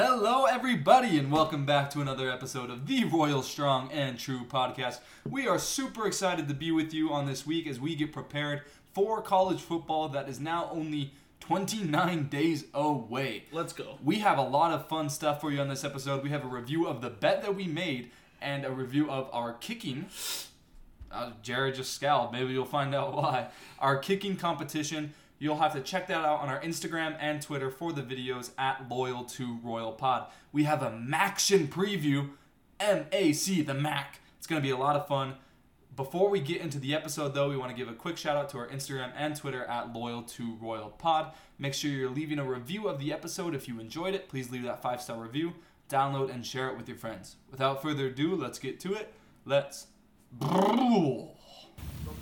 Hello, everybody, and welcome back to another episode of the Royal Strong and True podcast. We are super excited to be with you on this week as we get prepared for college football that is now only 29 days away. Let's go. We have a lot of fun stuff for you on this episode. We have a review of the bet that we made and a review of our kicking. Uh, Jared just scowled. Maybe you'll find out why. Our kicking competition. You'll have to check that out on our Instagram and Twitter for the videos at Loyal to Royal Pod. We have a Maction preview, M A C, the Mac. It's going to be a lot of fun. Before we get into the episode, though, we want to give a quick shout out to our Instagram and Twitter at Loyal to Royal Pod. Make sure you're leaving a review of the episode if you enjoyed it. Please leave that five star review, download, and share it with your friends. Without further ado, let's get to it. Let's. Go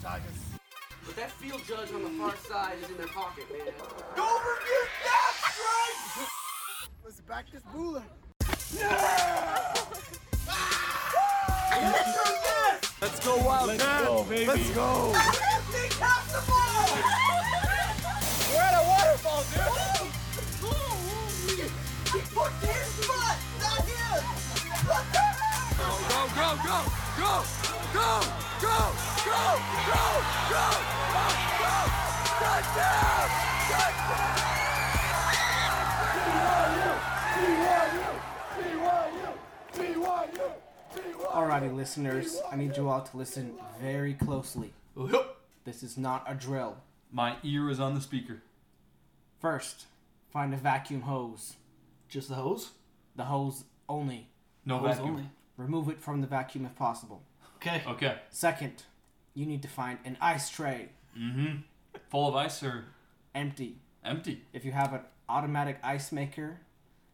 Tigers. But that field judge on the far side is in their pocket, man. Don't forget that strike! Let's back this booler. Let's go wild. Let's go, baby. Let's go. Empty half the ball! We're at a waterfall, dude. He put his foot, not his. Go, go, go, go, go, go, go, go, go, go, go, go. Touchdown! Touchdown! Alrighty, listeners, I need you all to listen very closely. Oh, this is not a drill. My ear is on the speaker. First, find a vacuum hose. Just the hose? The hose only. No Hose vacuum. only. Remove it from the vacuum if possible. Okay. Okay. Second, you need to find an ice tray. Mm-hmm. Full of ice or Empty. empty? If you have an automatic ice maker,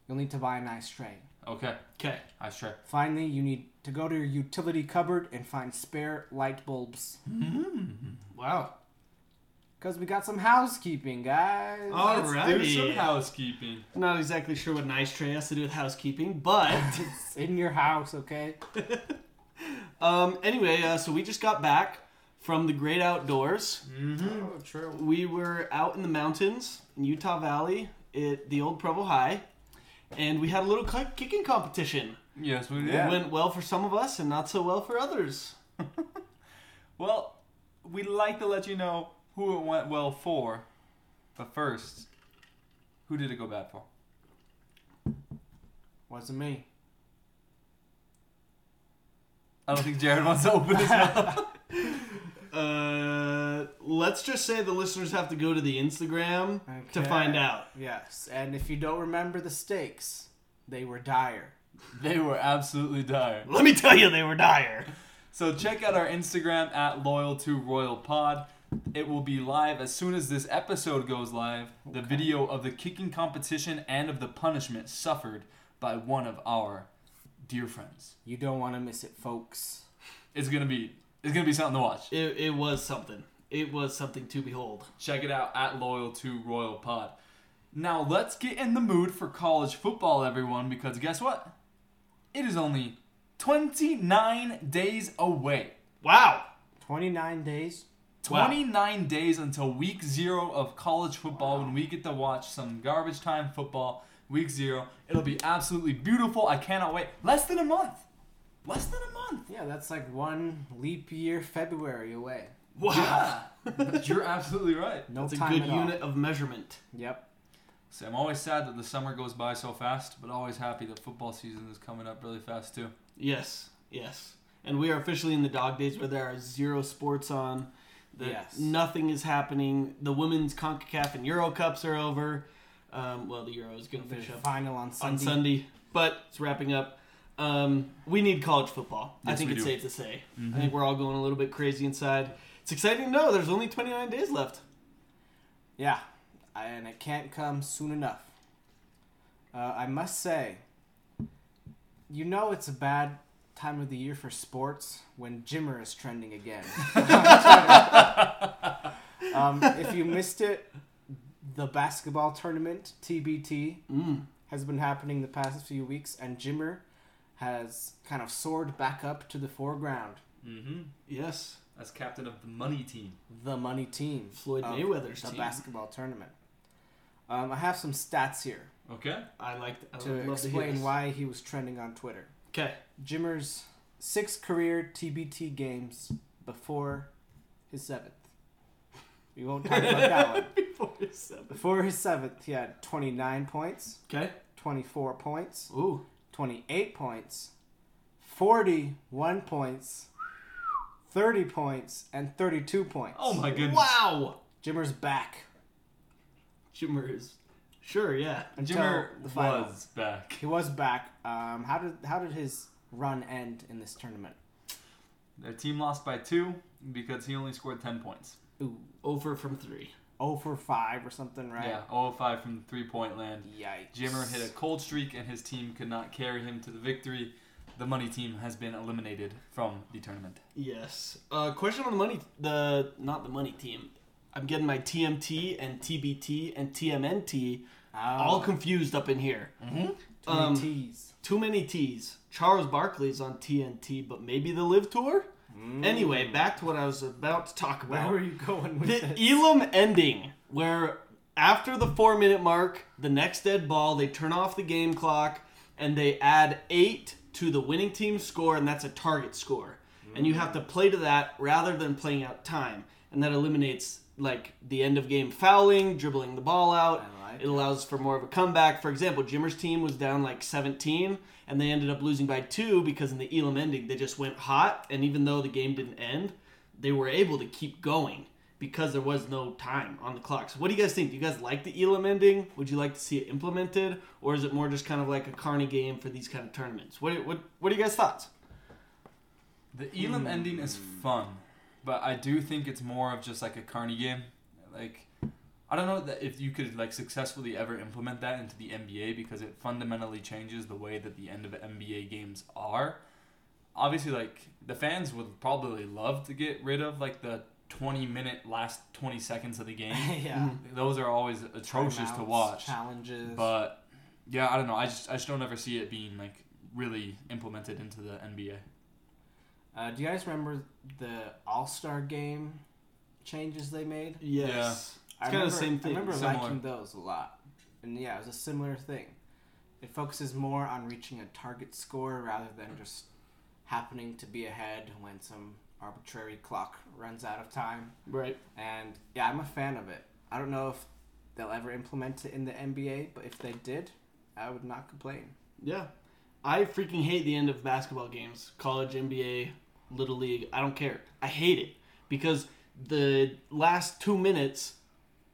you'll need to buy an ice tray. Okay. Okay. Ice tray. Finally, you need to go to your utility cupboard and find spare light bulbs. Mhm. Wow. Because we got some housekeeping, guys. Let's do some housekeeping. Not exactly sure what an ice tray has to do with housekeeping, but It's in your house, okay? um, anyway, uh, so we just got back from the great outdoors. Oh, true. We were out in the mountains in Utah Valley at the old Provo High, and we had a little ki- kicking competition. Yes, we did. It went well for some of us and not so well for others. Well, we'd like to let you know who it went well for. But first, who did it go bad for? Wasn't me. I don't think Jared wants to open his mouth. Uh, let's just say the listeners have to go to the Instagram to Okay. find out. Yes, and if you don't remember the stakes, they were dire. They were absolutely dire. Let me tell you, they were dire. So check out our Instagram at Loyal to Royal Pod. It will be live as soon as this episode goes live. The video of the kicking competition and of the punishment suffered by one of our dear friends. You don't want to miss it, folks. It's gonna be it's gonna be something to watch. It, it was something. It was something to behold. Check it out at Loyal to Royal Pod. Now let's get in the mood for college football, everyone, because guess what? It is only 29 days away. Wow. 29 days. Wow. 29 days until week zero of college football when we get to watch some garbage time football. Week zero. It'll be absolutely beautiful. I cannot wait. Less than a month. Less than a month. Yeah, that's like one leap year February away. Wow. You're absolutely right. No That's a time good at all. unit of measurement. Yep. See, I'm always sad that the summer goes by so fast, but always happy that football season is coming up really fast too. Yes. Yes. And we are officially in the dog days where there are zero sports on. That Yes. Nothing is happening. The women's CONCACAF and Euro Cups are over. Um, well, the Euro is going to finish up final on Sunday. on Sunday, but it's wrapping up. Um, we need college football. I think it's do. safe to say. I think we're all going a little bit crazy inside. It's exciting to know there's only 29 days left. Yeah, and it can't come soon enough. Uh, I must say, you know it's a bad time of the year for sports when Jimmer is trending again. um, if you missed it, the basketball tournament TBT Mm. has been happening the past few weeks, and Jimmer has kind of soared back up to the foreground. Mm-hmm. Yes. As captain of the money team. The money team, Floyd Mayweather's the team. basketball tournament. Um, I have some stats here Okay. I like to would love to hear explain this. why he was trending on Twitter. Okay. Jimmer's six career TBT games before his seventh. We won't talk about that one. Before his seven. Before his seventh, he had 29 points, Okay. 24 points, Ooh. 28 points, 41 points, 30 points, and 32 points. Oh my goodness. Wow. Jimmer's back. Jimmer is. Sure. Yeah. Until Jimmer the final. was back. He was back. Um, how did how did his run end in this tournament? Their team lost by two because he only scored 10 points. Ooh, Over from three. 0 for 5 or something, right? Yeah, 0 5 from three point land. Yikes. Jimmer hit a cold streak and his team could not carry him to the victory. The money team has been eliminated from the tournament. Yes. Uh, question on the money. The not the money team. I'm getting my TMT and TBT and TMNT ah. all confused up in here. Mm-hmm. Too um, many T's. Too many T's. Charles Barkley's on TNT, but maybe the Live Tour. Mm. Anyway, back to what I was about to talk about. Where were you going with the this? Elam ending, where after the four minute mark, the next dead ball, they turn off the game clock and they add eight to the winning team's score, and that's a target score. And you mm. have to play to that rather than playing out time. And that eliminates like the end of game fouling, dribbling the ball out. I like it allows for more of a comeback. For example, Jimmer's team was down like 17, and they ended up losing by two because in the Elam ending they just went hot. And even though the game didn't end, they were able to keep going because there was no time on the clock. So what do you guys think? Do you guys like the Elam ending? Would you like to see it implemented, or is it more just kind of like a carny game for these kind of tournaments? What what what are you guys' thoughts? The Elam hmm. ending is fun, but I do think it's more of just like a carny game. Like, I don't know that if you could like successfully ever implement that into the NBA because it fundamentally changes the way that the end of NBA games are. Obviously, like the fans would probably love to get rid of like the 20 minute last 20 seconds of the game. yeah. Mm-hmm. Those are always atrocious to watch. Challenges. But yeah, I don't know. I just I just don't ever see it being like really implemented into the NBA. Uh, do you guys remember the All Star game changes they made? Yes, I it's kind of the remember- same thing. I remember similar. liking those a lot. And yeah, it was a similar thing. It focuses more on reaching a target score rather than just happening to be ahead when some arbitrary clock runs out of time. Right. And yeah, I'm a fan of it. I don't know if they'll ever implement it in the NBA, but if they did, I would not complain. Yeah. I freaking hate the end of basketball games. College, NBA, Little League. I don't care. I hate it. Because the last two minutes,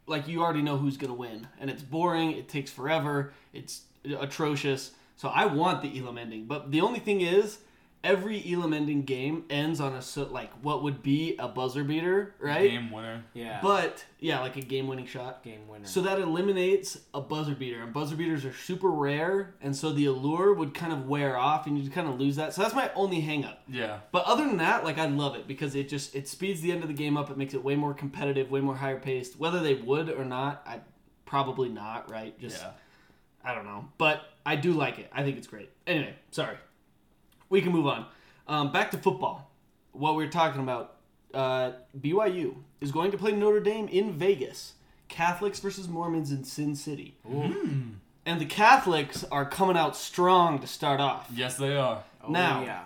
like, you already know who's to win. And it's boring. It takes forever. It's atrocious. So I want the Elam ending. But the only thing is, every Elam ending game ends on a, so, like, what would be a buzzer beater, right? Game winner. Yeah. But, yeah, like a game winning shot. game winner. So that eliminates a buzzer beater, and buzzer beaters are super rare, and so the allure would kind of wear off, and you'd kind of lose that. So that's my only hangup. Yeah. But other than that, like I love it because it just it speeds the end of the game up. It makes it way more competitive, way more higher paced. Whether they would or not, I probably not. Right? Just Yeah. I don't know, but I do like it. I think it's great. Anyway, sorry. We can move on. Um, back to football. What we are talking about. Uh, BYU is going to play Notre Dame in Vegas. Catholics versus Mormons in Sin City. And the Catholics are coming out strong to start off. Yes, they are. oh, now- yeah.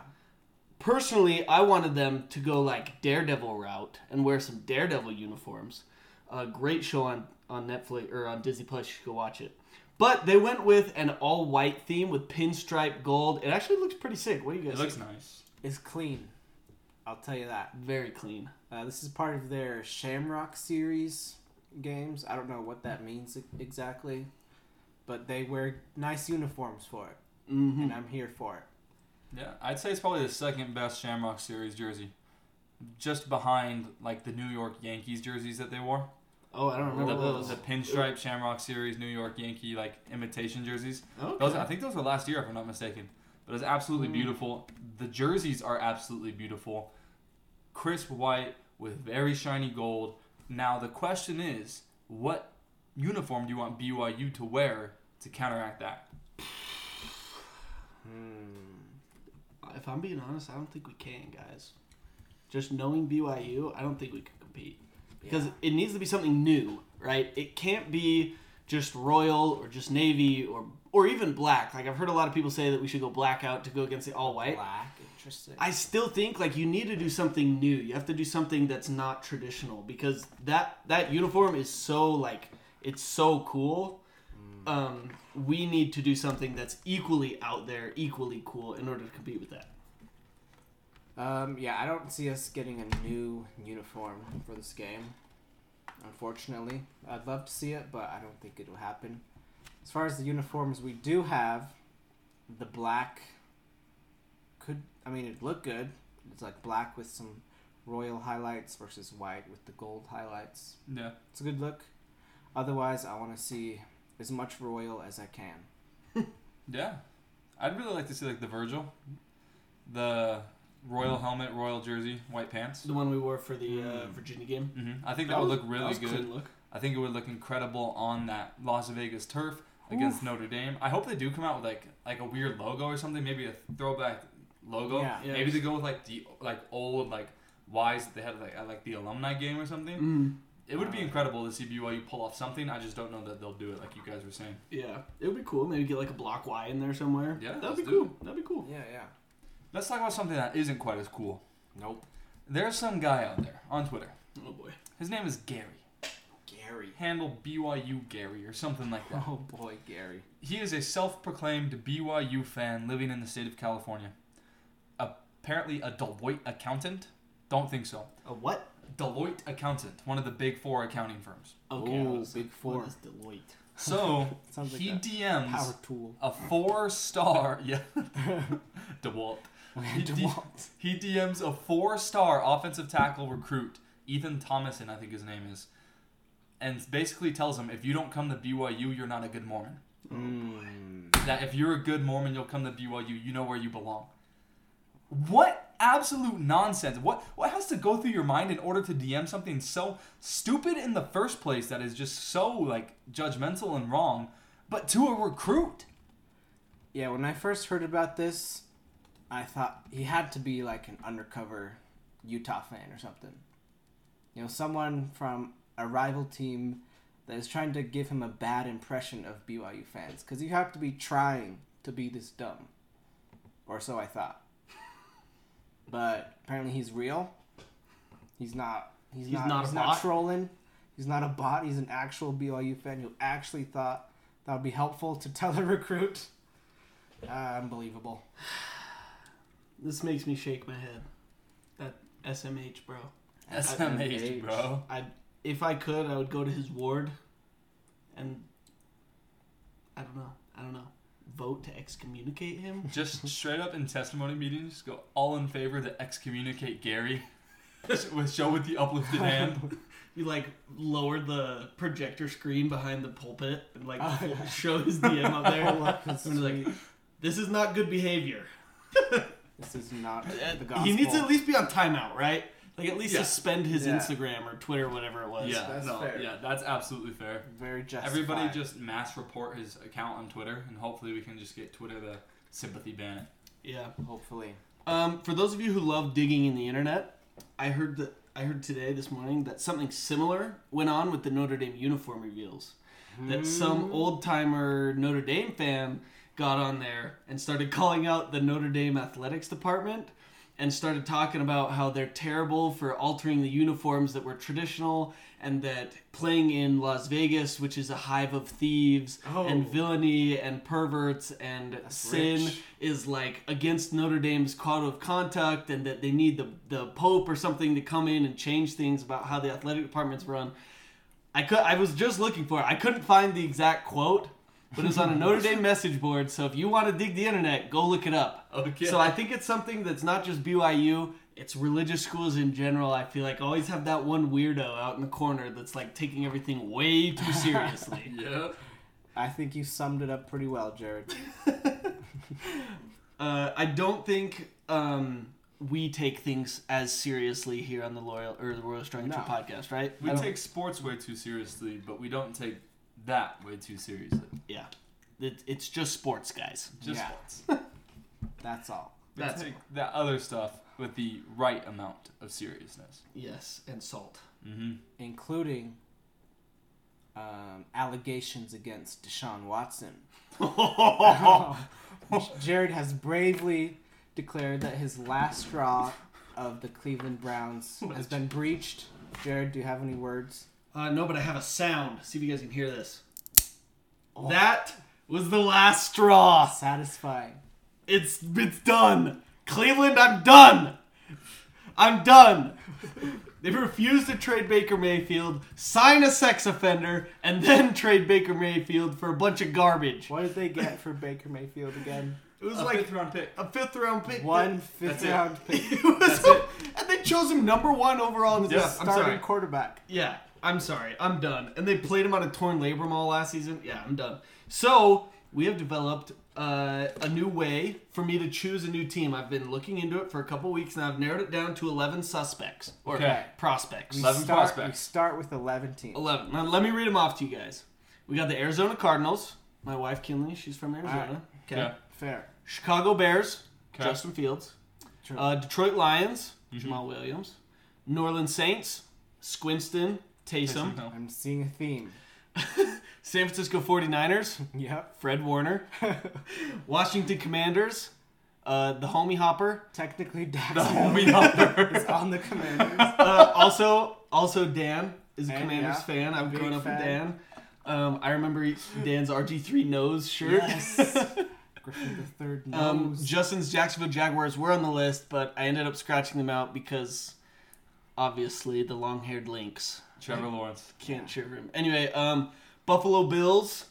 Personally, I wanted them to go like Daredevil route and wear some Daredevil uniforms. A great show on on Netflix or on Disney Plus. You should go watch it. But they went with an all white theme with pinstripe gold. It actually looks pretty sick. What do you guys? Think? It looks think? nice. It's clean. I'll tell you that. Very clean. Uh, this is part of their Shamrock series games. I don't know what that means exactly, but they wear nice uniforms for it, Mm-hmm. and I'm here for it. Yeah, I'd say it's probably the second best Shamrock Series jersey, just behind like the New York Yankees jerseys that they wore. Oh, I don't remember The, those. the pinstripe Shamrock Series New York Yankee like imitation jerseys. Okay. Those I think those were last year if I'm not mistaken. But it's absolutely beautiful. The jerseys are absolutely beautiful. Crisp white with very shiny gold. Now the question is, what uniform do you want BYU to wear to counteract that? Hmm. If I'm being honest, I don't think we can, guys. Just knowing BYU, I don't think we can compete because Yeah. it needs to be something new, right? It can't be just royal or just navy or or even black. Like I've heard a lot of people say that we should go black out to go against the all white. Black, interesting. I still think like you need to do something new. You have to do something that's not traditional because that that uniform is so like it's so cool. Um, we need to do something that's equally out there, equally cool in order to compete with that. Um, yeah, I don't see us getting a new uniform for this game. Unfortunately, I'd love to see it, but I don't think it'll happen. As far as the uniforms we do have, the black could I mean it looked good. It's like black with some royal highlights versus white with the gold highlights. Yeah. It's a good look. Otherwise, I want to see as much royal as I can. Yeah. I'd really like to see like the Virgil, the royal helmet, royal jersey, white pants. The one we wore for the uh, Virginia game. hmm I think that, would was- look really that was good. clean look. I think it would look incredible on that Las Vegas turf against Notre Dame. I hope they do come out with like like a weird logo or something, maybe a throwback logo. Yeah. Yeah. Maybe they go with like the like old like Ys that they had like at like the alumni game or something. Mm, It would be incredible to see BYU pull off something. I just don't know that they'll do it like you guys were saying. yeah, it would be cool. Maybe get like a block Y in there somewhere. Yeah, that'd be cool. it. That'd be cool. Yeah, yeah. Let's talk about something that isn't quite as cool. Nope. There's some guy out there on Twitter. Oh boy. His name is Gary. Gary. Handle BYU Gary or something like that. Oh boy, Gary. He is a self-proclaimed BYU fan living in the state of California. Apparently a Deloitte accountant. Don't think so. A what? Deloitte accountant, one of the big four accounting firms. Okay. I Ooh, big like, four. What is Deloitte? So Sounds like he a DMs Power tool. a four-star. Yeah, DeWalt. He, D- he DMs a four-star offensive tackle recruit, Ethan Thomason, I think his name is, and basically tells him if you don't come to BYU, you're not a good Mormon. Mm. That if you're a good Mormon, you'll come to BYU. You know where you belong. What absolute nonsense! What what has to go through your mind in order to DM something so stupid in the first place that is just so like judgmental and wrong, but to a recruit? Yeah, when I first heard about this, I thought he had to be like an undercover Utah fan or something. You know, someone from a rival team that is trying to give him a bad impression of BYU fans. Because you have to be trying to be this dumb. Or so I thought. But apparently he's real. He's not. He's, He's not. not a he's not trolling. He's not a bot. He's an actual BYU fan who actually thought that would be helpful to tell a recruit. Uh, unbelievable. This makes me shake my head. That SMH, bro. SMH, bro. I if I could, I would go to his ward, and I don't know. I don't know. Vote to excommunicate him. Just straight up in testimony meetings, go all in favor to excommunicate Gary. with show with the uplifted hand. You like lower the projector screen behind the pulpit and like Oh, show his DM up there. Pull up his and be like, this is not good behavior. This is not the gospel. He needs to at least be on timeout, right? Like at least Yeah. suspend his Yeah. Instagram or Twitter, whatever it was. Yeah, that's no, fair. yeah, that's absolutely fair. very justified. Everybody just mass report his account on Twitter, and hopefully we can just get Twitter the sympathy ban. Yeah. hopefully. Um, for those of you who love digging in the internet, I heard that I heard today this morning that something similar went on with the Notre Dame uniform reveals. That some old timer Notre Dame fan got on there and started calling out the Notre Dame athletics department and started talking about how they're terrible for altering the uniforms that were traditional and that playing in Las Vegas, which is a hive of thieves oh. and villainy and perverts and sin, rich. is like against Notre Dame's code of conduct and that they need the, the Pope or something to come in and change things about how the athletic department's run. I could I was just looking for it. I couldn't find the exact quote, but it's on a Notre Dame message board. So if you want to dig the internet, go look it up. Okay. So I think it's something that's not just BYU. It's religious schools in general. I feel like always have that one weirdo out in the corner that's like taking everything way too seriously. Yeah. I think you summed it up pretty well, Jared. uh, I don't think um, we take things as seriously here on the Loyal or the Royal Strong No. Podcast, right? We take sports way too seriously, but we don't take that way too seriously. yeah. It, it's just sports, guys. Just Yeah. sports. That's all. That's take that other stuff with the right amount of seriousness. Yes, and salt. Mm-hmm. Including um, allegations against Deshaun Watson. Jared has bravely declared that his last straw of the Cleveland Browns has been breached. Jared, do you have any words? Uh, no, but I have a sound. See if you guys can hear this. That was the last straw. Satisfying. It's it's done. Cleveland, I'm done. I'm done. They refused to trade Baker Mayfield, sign a sex offender, and then trade Baker Mayfield for a bunch of garbage. What did they get for Baker Mayfield again? It was A like fifth round pick. a fifth round pick. One fifth That's it. round pick. It was That's it. and they chose him number one overall in the Yes, draft. I'm Starting sorry. quarterback. Yeah, I'm sorry. I'm done. And they played him on a torn labrum all last season. Yeah, I'm done. So we have developed uh, a new way for me to choose a new team. I've been looking into it for a couple weeks and I've narrowed it down to 11 suspects or Okay. prospects. We 11 start, We start with 11 teams. 11. Now let me read them off to you guys. We got the Arizona Cardinals. My wife Kinley, she's from Arizona. Alright. Okay. Yeah. Fair. Chicago Bears, Okay. Justin Fields. True. Uh, Detroit Lions, Mm-hmm. Jamaal Williams. New Orleans Saints, Squinston, Taysom. Taysom I'm seeing a theme. San Francisco 49ers, Yep. Fred Warner. Washington Commanders, uh, the homie hopper. Technically, Dax The homie hopper. is on the Commanders. Uh, also, also Dan is a Dan, Commanders yeah. fan. I've Big grown up fan. with Dan. Um, I remember Dan's RG3 nose shirt. Yes. Griffin the third Um. Justin's Jacksonville Jaguars were on the list, but I ended up scratching them out because obviously the long-haired Lynx Trevor Lawrence. can't shiver him. Anyway, um, Buffalo Bills,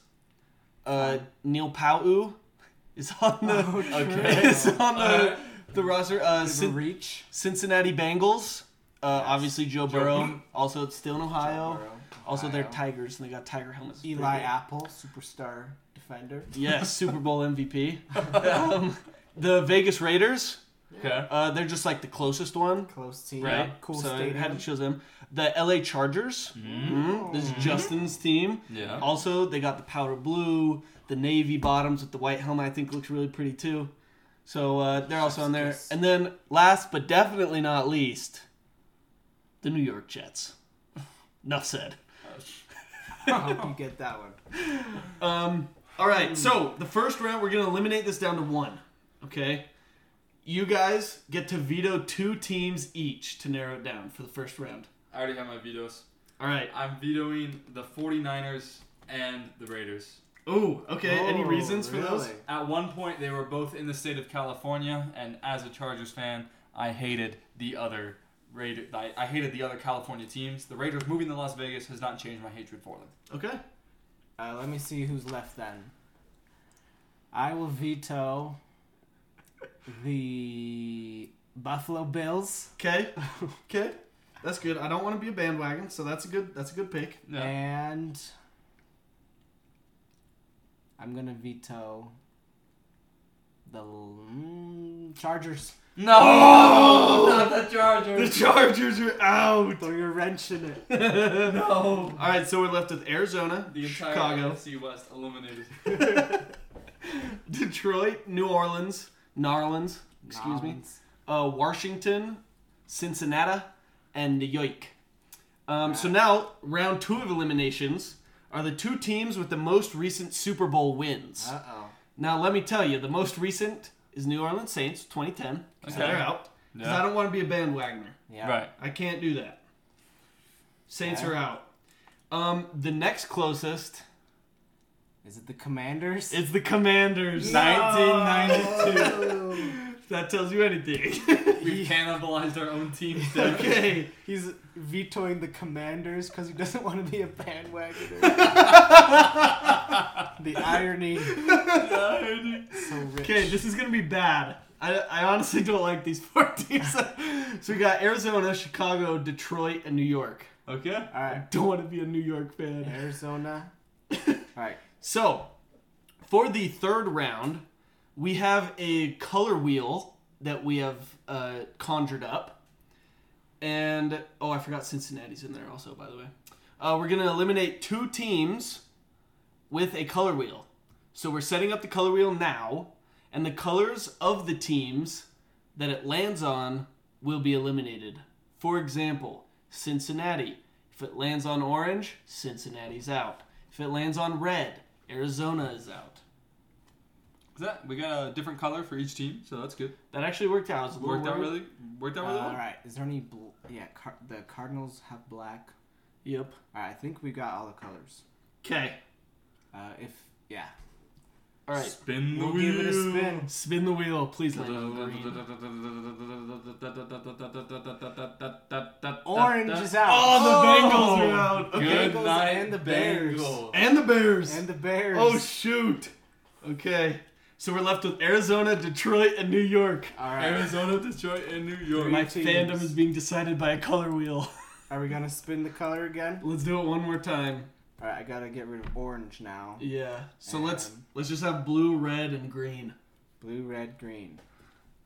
uh, Neil Pau is on the Oh, okay is on the Alright. the roster. Uh, Bit Cin- reach. Cincinnati Bengals, uh, Yes. obviously Joe Joe Burrow, Burrow. also it's still in Ohio. Burrow, Also, they're Tigers and they got tiger helmets. Eli. Apple, superstar defender. Yes, Super Bowl MVP. um, the Vegas Raiders. Okay. Uh, they're just like the closest one, Close team. right? Cool so I stadium. had to choose them. The LA Chargers. Mhm. This is Justin's team. Yeah. Also, they got the powder blue, the navy bottoms with the white helmet. I think looks really pretty too. So uh, they're also on there. And then last but definitely not least, the New York Jets. Enough said. I hope you get that one. Um, all right, so the first round, we're going to eliminate this down to one. Okay? You guys get to veto two teams each to narrow it down for the first round. I already have my vetoes. All right. I'm vetoing the 49ers and the Raiders. Ooh, okay. Any Oh, reasons for those? At one point, they were both in the state of California, and as a Chargers fan, I hated the other Raider. I, I hated the other California teams. The Raiders moving to Las Vegas has not changed my hatred for them. Okay. Uh, let me see who's left then. I will veto the Buffalo Bills Okay. Okay. That's good. I don't want to be a bandwagon, so that's a good that's a good pick. Yeah. and I'm gonna veto the mm, Chargers. No, not the Chargers. The Chargers. Chargers are out. Throw your wrench in it. no. All right, so we're left with Arizona, The entire Chicago, NFC West eliminated. Detroit, New Orleans, Narlands, excuse me, uh, Washington, Cincinnati, and New York. Um, so now, round two of eliminations are the two teams with the most recent Super Bowl wins. Uh oh. Now, let me tell you, the most recent is New Orleans Saints, 2010. So Okay. they're out. Because I don't want to be a bandwagoner. Yeah. Right. I can't do that. Saints Okay. are out. Um, the next closest Is it the Commanders? It's the Commanders. 1992. That tells you anything. We've cannibalized our own team. Okay. He's vetoing the Commanders because he doesn't want to be a bandwagoner. the irony. So rich. Okay, this is gonna be bad. I, I honestly don't like these four teams. so we got Arizona, Chicago, Detroit, and New York. Okay. All right. Don't want to be a New York fan. Arizona. All right. So, for the third round, we have a color wheel that we have uh, conjured up. And, oh, I forgot Cincinnati's in there also, by the way. Uh, we're going to eliminate two teams with a color wheel. So, we're setting up the color wheel now, and the colors of the teams that it lands on will be eliminated. For example, Cincinnati. If it lands on orange, Cincinnati's out. If it lands on red, Arizona is out. Is that we got a different color for each team, so that's good. That actually worked out. I was a little Worked out really. Worked out Uh, really all well. right. Is there any? Bl- yeah. Car- the Cardinals have black. Yep. All right. I think we got all the colors. Okay. Uh, if yeah, All right. Spin the we'll wheel. give it a spin. Spin the wheel. Please land. Orange is out. Oh, the oh! Bengals are out. Okay. Good Bengals night, and the Bears. Bengals. And the Bears. and the Bears. oh shoot. Okay. So we're left with Arizona, Detroit, and New York. all right. Arizona, Detroit, and New York. My teams. fandom is being decided by a color wheel. Are we gonna spin the color again? Let's do it one more time. All right. I gotta get rid of orange now. Yeah. So let's let's just have blue, red, and green. Blue, red, green.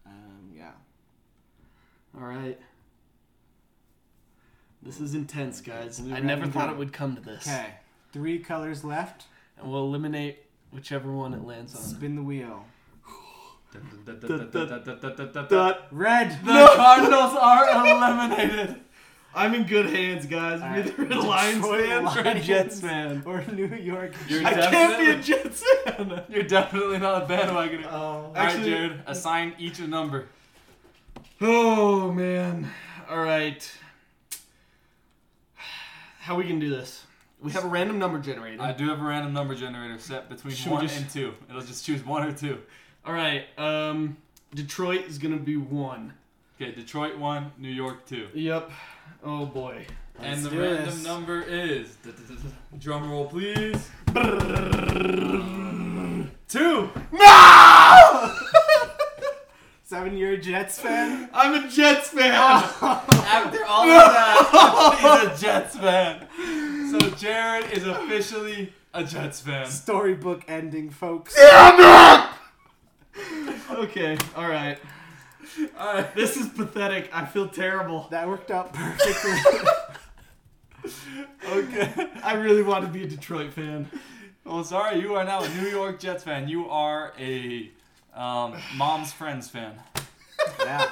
Um, yeah. All right. This is intense, guys. Blue, I red, never thought green. it would come to this. Okay. Three colors left. And we'll eliminate whichever one it lands on. Spin the wheel. Red. The. Cardinals are eliminated. I'm in good hands, guys. I'm Alright. either a Lions Detroit fan or a Jets fan. Or New York. You're I can't be a definitely- Jets fan. You're definitely not a bandwagoner. Oh. All right, Actually- Jared. Assign each a number. Oh man. All right. How we can do this? We have a random number generator. I do have a random number generator set between Should we one just- and two. It'll just choose one or two. All right. Um, Detroit is gonna be one. Okay, Detroit one, New York two. Yep. Oh boy. and the do random this. number is drum roll, please. Two. Seven year Jets fan. I'm a Jets fan. Oh. After all of that, he's a Jets fan. So Jared is officially a Jets fan. Storybook ending, folks. okay. All right. All right. This is pathetic. I feel terrible. That worked out perfectly. Okay. I really want to be a Detroit fan. Well, sorry, you are now a New York Jets fan. You are a um, mom's friends fan. yeah.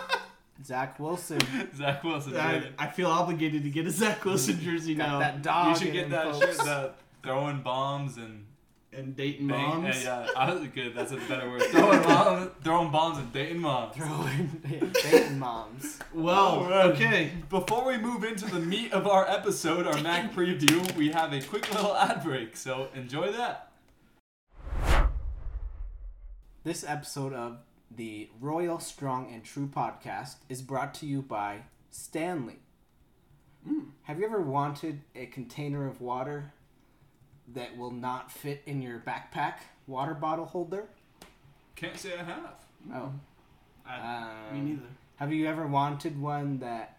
Zach Wilson. Zach Wilson. I. I feel obligated to get a Zach Wilson jersey Got now. that dog. You should get that folks. shirt. That throwing bombs and and Dayton bang. moms. Yeah, yeah, I was good. That's a better word. Throwing bombs, throwing bombs and dating moms. Throwing Dayton moms. Well, Alright. okay. Before we move into the meat of our episode, our Mac preview, we have a quick little ad break. So enjoy that. This episode of the Royal Strong and True podcast is brought to you by Stanley. Hmm. Have you ever wanted a container of water that will not fit in your backpack water bottle holder? Can't say I have. Oh. I, Um, me neither. Have you ever wanted one that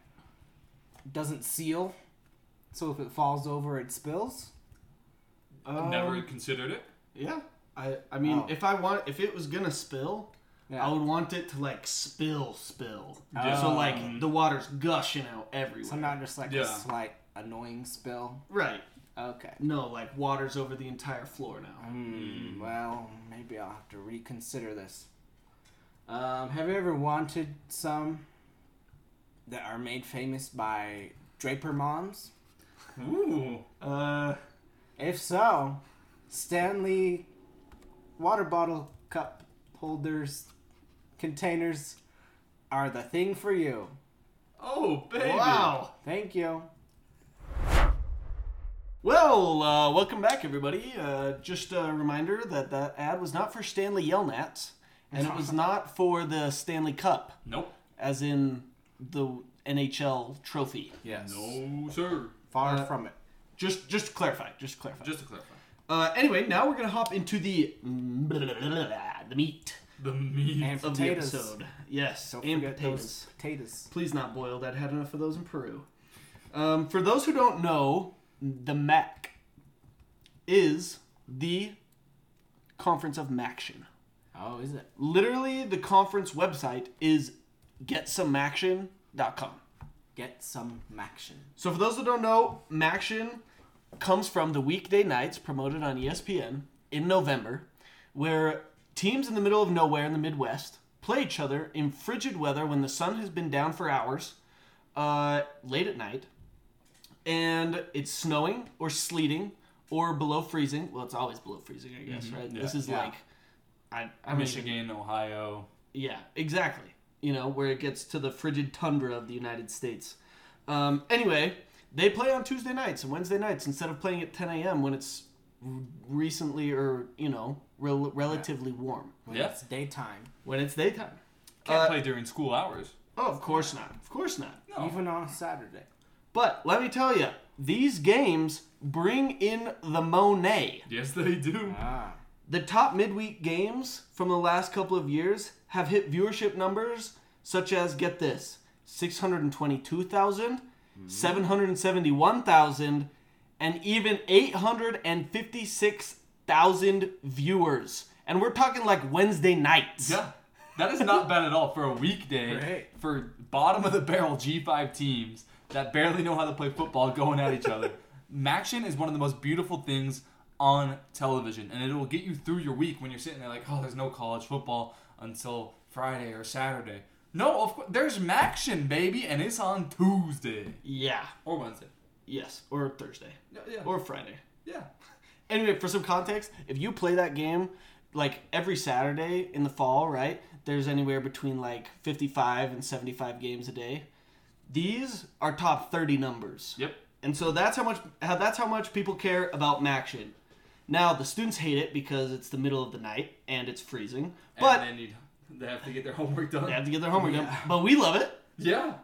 doesn't seal? So if it falls over, it spills? I've never Um, considered it. Yeah. I, I mean, Oh. if I want, if it was gonna spill, Yeah. I would want it to like spill, spill. Yeah. So like the water's gushing out everywhere. So not just like Yeah. a slight annoying spill. right. Okay. No, like water's over the entire floor now. Hmm. Well, maybe I'll have to reconsider this. Um, have you ever wanted some that are made famous by Draper moms? Ooh. Uh, If so, Stanley water bottle cup holders containers are the thing for you. Oh, baby. wow. Thank you. Well, uh, welcome back, everybody. Uh, just a reminder that that ad was not for Stanley Yelnats, and it was not for the Stanley Cup, Nope. as in the NHL trophy. Yes. No, sir. Far Uh, from it. Just, just to clarify. Just to clarify. Just to clarify. Uh, anyway, now we're gonna hop into the the meat The meat. And of the potatoes. episode. Yes, Don't and forget potatoes. those potatoes. Please not boiled. I'd had enough of those in Peru. Um, for those who don't know, the MAC is the conference of Maction. Oh, is it? Literally, the conference website is getsomemaction.com. Get some action. So for those that don't know, Maction comes from the weekday nights promoted on ESPN in November, where teams in the middle of nowhere in the Midwest play each other in frigid weather when the sun has been down for hours, uh, late at night, and it's snowing or sleeting or below freezing. Well, it's always below freezing, I guess, right? yeah. This is Yeah. like, I, I mean, Michigan, Ohio. Yeah, exactly. You know, where it gets to the frigid tundra of the United States. Um, anyway, they play on Tuesday nights and Wednesday nights instead of playing at 10 a.m. when it's recently or, you know, rel- relatively warm. When Yeah. it's daytime. When it's daytime. Can't Uh, play during school hours. Oh, of course not. Of course not. No. Even on a Saturday. But let me tell you, these games bring in the Monet. Yes, they do. Ah. The top midweek games from the last couple of years have hit viewership numbers such as get this 622,000, 771,000, and even 856,000 viewers. And we're talking like Wednesday nights. Yeah. That is not bad at all for a weekday Great. for bottom of the barrel G5 teams that barely know how to play football going at each other. Maction is one of the most beautiful things on television, and it will get you through your week when you're sitting there like, oh, there's no college football until Friday or Saturday. No, of course, there's Maction, baby, and it's on Tuesday Yeah. or Wednesday. Yes. Or Thursday. Yeah, yeah. Or Friday. yeah. Anyway, for some context, if you play that game like every Saturday in the fall, right? There's anywhere between like 55 and 75 games a day. These are top 30 numbers. Yep. And so that's how much how that's how much people care about Maction. Now, the students hate it because it's the middle of the night and it's freezing. But and then they have to get their homework done. they have to get their homework done. But we love it. Yeah.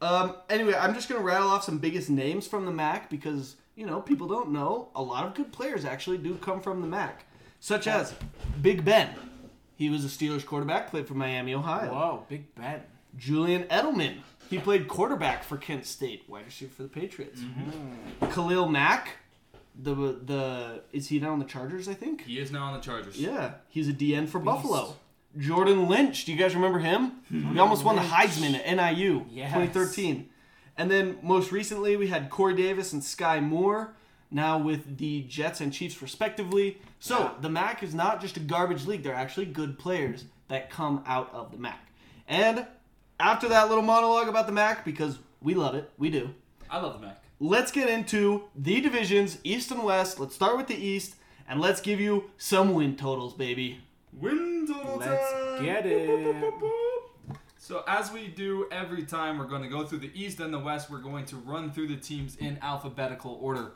Um, anyway, I'm just gonna rattle off some biggest names from the MAC because you know people don't know a lot of good players actually do come from the MAC, such as Big Ben. He was a Steelers quarterback, played for Miami, Ohio. Whoa, Big Ben. Julian Edelman. He played quarterback for Kent State, wide receiver for the Patriots. Mm-hmm. Khalil Mack. The the is he now on the Chargers? I think. He is now on the Chargers. Yeah, he's a DN for Buffalo. Jordan Lynch, do you guys remember him? he almost won the Heisman at NIU Yes. 2013. And then most recently we had Corey Davis and Skyy Moore, now with the Jets and Chiefs respectively. So Yeah. the MAC is not just a garbage league; they're actually good players that come out of the MAC. And after that little monologue about the MAC, because we love it, we do. I love the Mac. Let's get into the divisions, East and West. Let's start with the East, and let's give you some win totals, baby. Win total Let's time. get it. So as we do every time, we're going to go through the East and the West. We're going to run through the teams in alphabetical order.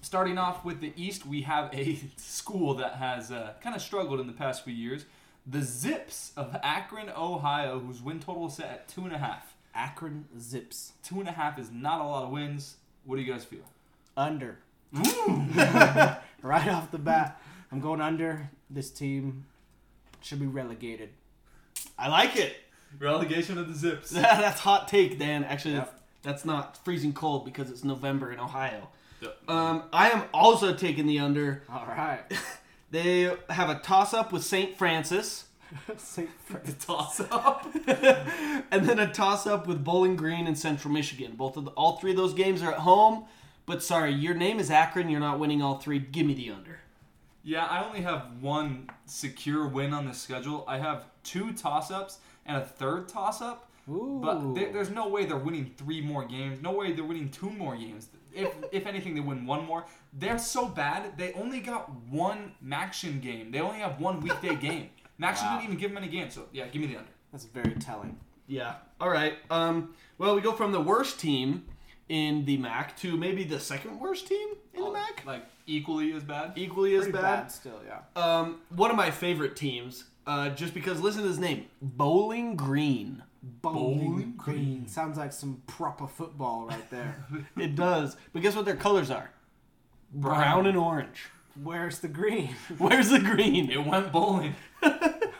Starting off with the East, we have a school that has uh, kind of struggled in the past few years. The Zips of Akron, Ohio, whose win total is set at two and a half. Akron Zips. Two and a half is not a lot of wins. What do you guys feel? Under. right off the bat, I'm going under. This team should be relegated. I like it. Relegation of the Zips. that's hot take, Dan. Actually, Yep. that's not freezing cold because it's November in Ohio. Yep. Um, I am also taking the under. All right. They have a toss up with St. Francis, Saint Fr- The toss up. and then a toss up with Bowling Green and Central Michigan. Both of the, all three of those games are at home. But sorry, your name is Akron. You're not winning all three. Give me the under. Yeah, I only have one secure win on the schedule. I have two toss ups and a third toss up. Ooh. But there, there's no way they're winning three more games. No way they're winning two more games. If if anything, they win one more. They're so bad. They only got one Maction game. They only have one weekday game. Maction Wow. didn't even give them any games. So yeah, give me the under. That's very telling. Yeah. All right. Um. Well, we go from the worst team in the MAC to maybe the second worst team in the MAC. Like equally as bad. Equally as bad. bad still, yeah. Um, one of my favorite teams, uh, just because listen to his name, Bowling Green. Bowling Green. Sounds like some proper football right there. It does, but guess what their colors are? Brown, Brown. and orange. Where's the green? Where's the green? It went bowling.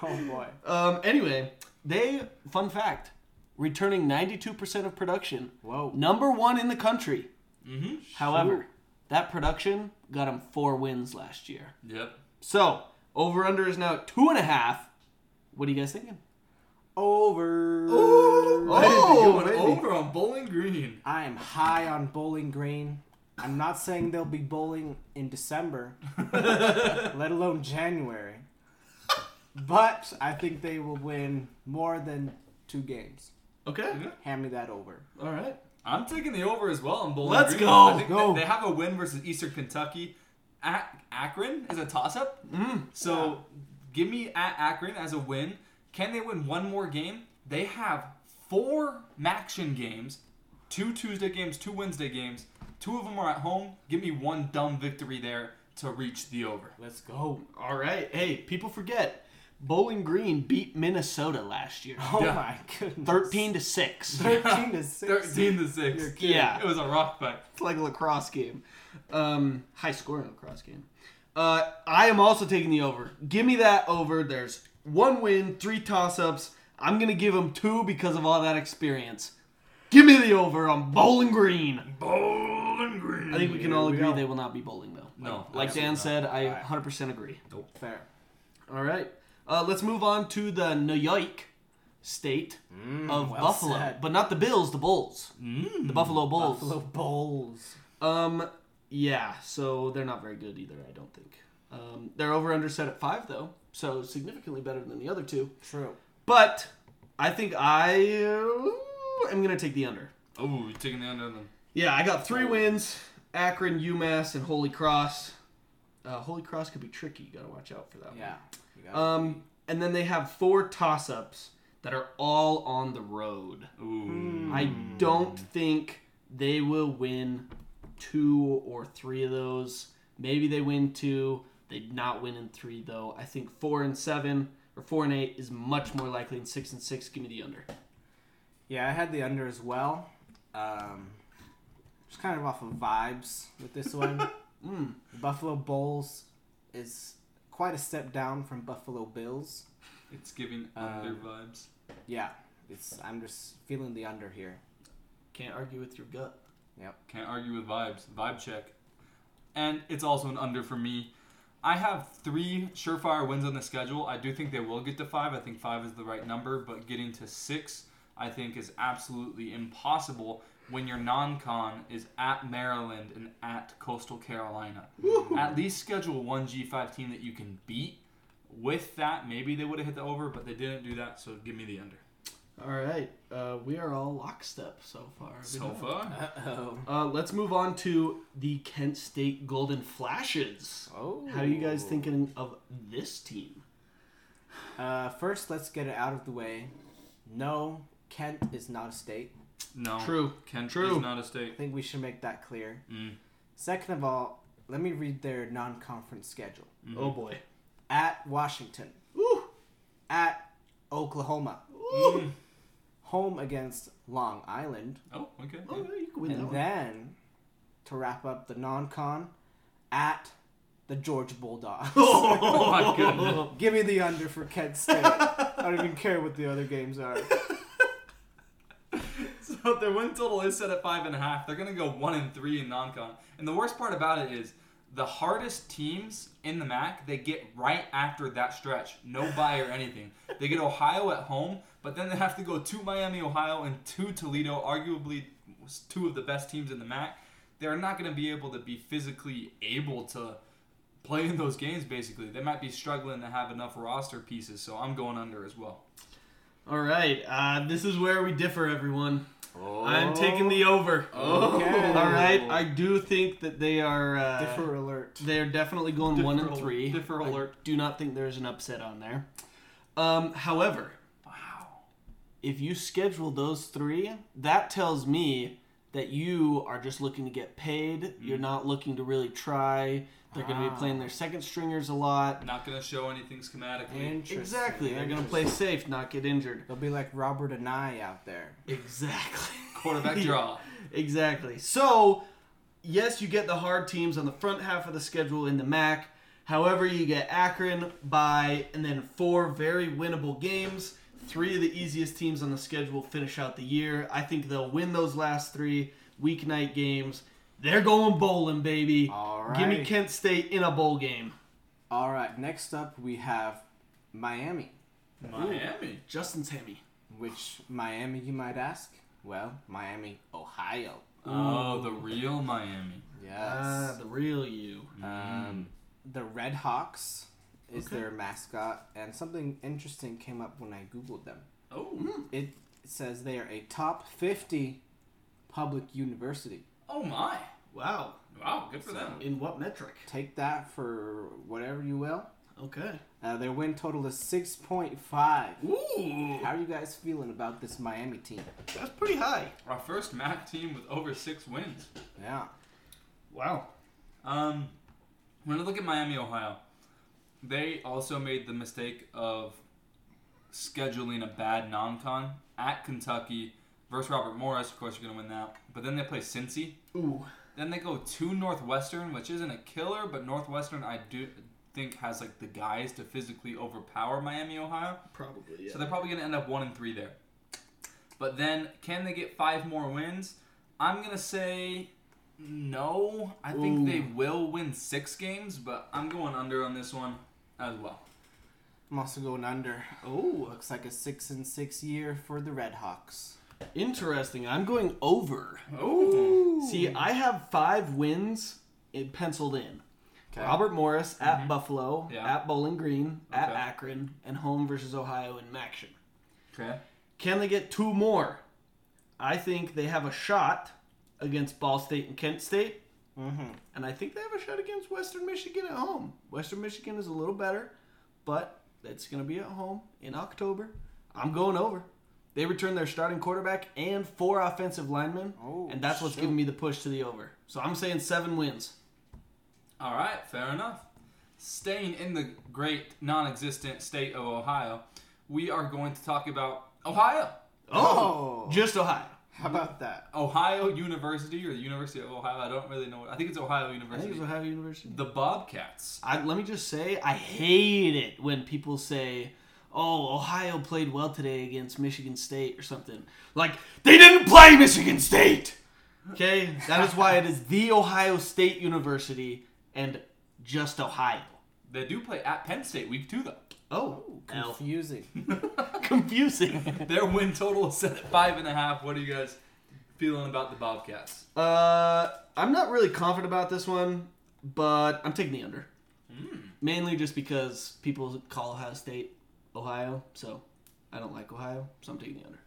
Oh boy. Um, anyway, they fun fact, returning 92% of production, Whoa. number one in the country. Mm-hmm. However, that production got them four wins last year. Yep. So over under is now two and a half. What are you guys thinking? Over. Oh, Going over on Bowling Green. I am high on Bowling Green. I'm not saying they'll be bowling in December, let alone January. But I think they will win more than two games. Okay. Hand me that over. All right. I'm taking the over as well on Bowling Let's Green. go. I think Go. They, they have a win versus Eastern Kentucky. At Akron is a toss-up. Mm. So give me at Akron as a win. Can they win one more game? They have four Maction games, two Tuesday games, two Wednesday games. Two of them are at home. Give me one dumb victory there to reach the over. Let's go. All right. Hey, people forget Bowling Green beat Minnesota last year. Oh Yeah. my goodness. 13 to 6. 13 to 6. Thirteen to six. Yeah. it was a rock fight. It's like a lacrosse game. Um, high scoring lacrosse game. Uh, I am also taking the over. Give me that over. There's one win, three toss ups. I'm going to give them two because of all that experience. Give me the over on Bowling Green. Bowling Green. I think we can all agree they will not be bowling, though. No, Like Dan absolutely said, I Alright. 100% agree. Fair. All right. Uh, let's move on to the New York state of well Buffalo. said. But not the Bills, the Bulls. Mm. The Buffalo Bulls. Buffalo Bulls. Um, yeah, so they're not very good either, I don't think. Um, they're over under set at five, though, so significantly better than the other two. True. But I think I uh, am going to take the under. Oh, you're taking the under on them. Yeah, I got three wins Akron, UMass, and Holy Cross. Uh, Holy Cross could be tricky. You got to watch out for that one. Yeah. Um, and then they have four toss ups that are all on the road. Ooh. I don't think they will win two or three of those. Maybe they win two. They'd not win in three though. I think four and seven or four and eight is much more likely than six and six. Give me the under. Yeah, I had the under as well. Um, just kind of off of vibes with this one. Mm. Buffalo Bulls is quite a step down from Buffalo Bills. It's giving Um, under vibes. Yeah, it's I'm just feeling the under here. Can't argue with your gut. Can't argue with vibes. Vibe check. And it's also an under for me. I have three surefire wins on the schedule. I do think they will get to five. I think five is the right number, but getting to six, I think, is absolutely impossible when your non con is at Maryland and at Coastal Carolina. At least schedule one G5 team that you can beat. With that, maybe they would have hit the over, but they didn't do that, so give me the under. All right, uh, we are all lockstep so far. we So not? far. Uh-oh. Uh, let's move on to the Kent State Golden Flashes. Oh. How are you guys thinking of this team? Uh, first, let's get it out of the way. No, Kent is not a state. No. True. Kent True. is not a I state. I think we should make that clear. Mm. Second of all, let me read their non-conference schedule. Oh boy. At Washington, Ooh. at Oklahoma, Ooh. Mm. home against Long Island, Oh, okay. Oh, yeah, you can win that and one. then to wrap up the non-con, at the Georgia Bulldogs. Oh my oh goodness. Give me the under for Kent State. I don't even care what the other games are. So their win total is set at five and a half. They're gonna go one and three in non-con. And the worst part about it is the hardest teams in the MAC they get right after that stretch. No bye or anything. They get Ohio at home, but then they have to go to Miami, Ohio, and to Toledo, arguably two of the best teams in the MAC. They're not gonna be able to be physically able to play in those games. Basically, they might be struggling to have enough roster pieces. So I'm going under as well. All right. Uh, this is where we differ, everyone. I'm taking the over. Okay. All right. I do think that they are. Uh, Differ alert. They are definitely going one and three. differ I alert. do not think there's an upset on there. Um, however, Wow. If you schedule those three, that tells me that you are just looking to get paid. Mm-hmm. You're not looking to really try. They're going to be ah. playing their second stringers a lot. Not gonna show anything schematically. Exactly. They're going to play safe, not get injured. They'll be like Robert and I out there. Exactly. Quarterback draw. Exactly. So, yes, you get the hard teams on the front half of the schedule in the MAC. However, you get Akron by and then four very winnable games. Three of the easiest teams on the schedule finish out the year. I think they'll win those last three weeknight games. They're going bowling, baby. All Give me. Kent State in a bowl game. All right. Next up, we have Miami. Miami. Justin's Hemi. Which Miami, you might ask? Well, Miami, Ohio. Oh, the real Miami. Yes. Ah, the real you. um, the Red Hawks is Okay. their mascot, and something interesting came up when I googled them. Oh. It says they are a top 50 Public University. Oh my! Wow. Wow, good for them. In what metric? Take that for whatever you will. Okay. Uh, their win total is 6.5. Ooh. How are you guys feeling about this Miami team? That's pretty high. Our first MAC team with over six wins. Yeah. Wow. Um, when I look at Miami, Ohio, they also made the mistake of scheduling a bad non-con at Kentucky versus Robert Morris. Of course, you're gonna win that. But then they play Cincy. Ooh. Then they go to Northwestern, which isn't a killer, but Northwestern I do think has like the guys to physically overpower Miami, Ohio. Probably. Yeah. So they're probably gonna end up one and three there. But then, can they get five more wins? I'm gonna say no. I think Ooh. they will win six games, but I'm going under on this one as well. I'm also going under. oh, Looks like a six and six year for the Red Hawks. interesting. I'm going over. Oh, See, I have five wins in, penciled in. Okay. Robert Morris at mm-hmm. Buffalo, Yeah. at Bowling Green, at Okay. Akron, and home versus Ohio in MACtion. okay. Can they get two more? I think they have a shot against Ball State and Kent State, Mm-hmm. and I think they have a shot against Western Michigan at home. Western Michigan is a little better, but it's going to be at home in October. I'm going over. They return their starting quarterback and four offensive linemen, Oh, and that's what's shoot. giving me the push to the over. So I'm saying seven wins. All right, fair enough. Staying in the great non-existent state of Ohio, we are going to talk about Ohio. Oh. just Ohio. How about that? Ohio University or the University of Ohio. I don't really know. I think it's Ohio I think University. it's Ohio University. the Bobcats. I, let me just say, I hate it when people say, "Oh, Ohio played well today against Michigan State" or something. Like they didn't play Michigan State. Okay, that is why it is the Ohio State University and just Ohio. They do play at Penn State week two though. Oh, Confusing. confusing. Their win total is set at five and a half. What are you guys feeling about the Bobcats? Uh, I'm not really confident about this one, but I'm taking the under. Mainly just because people call Ohio State Ohio, so I don't like Ohio, so I'm taking the under.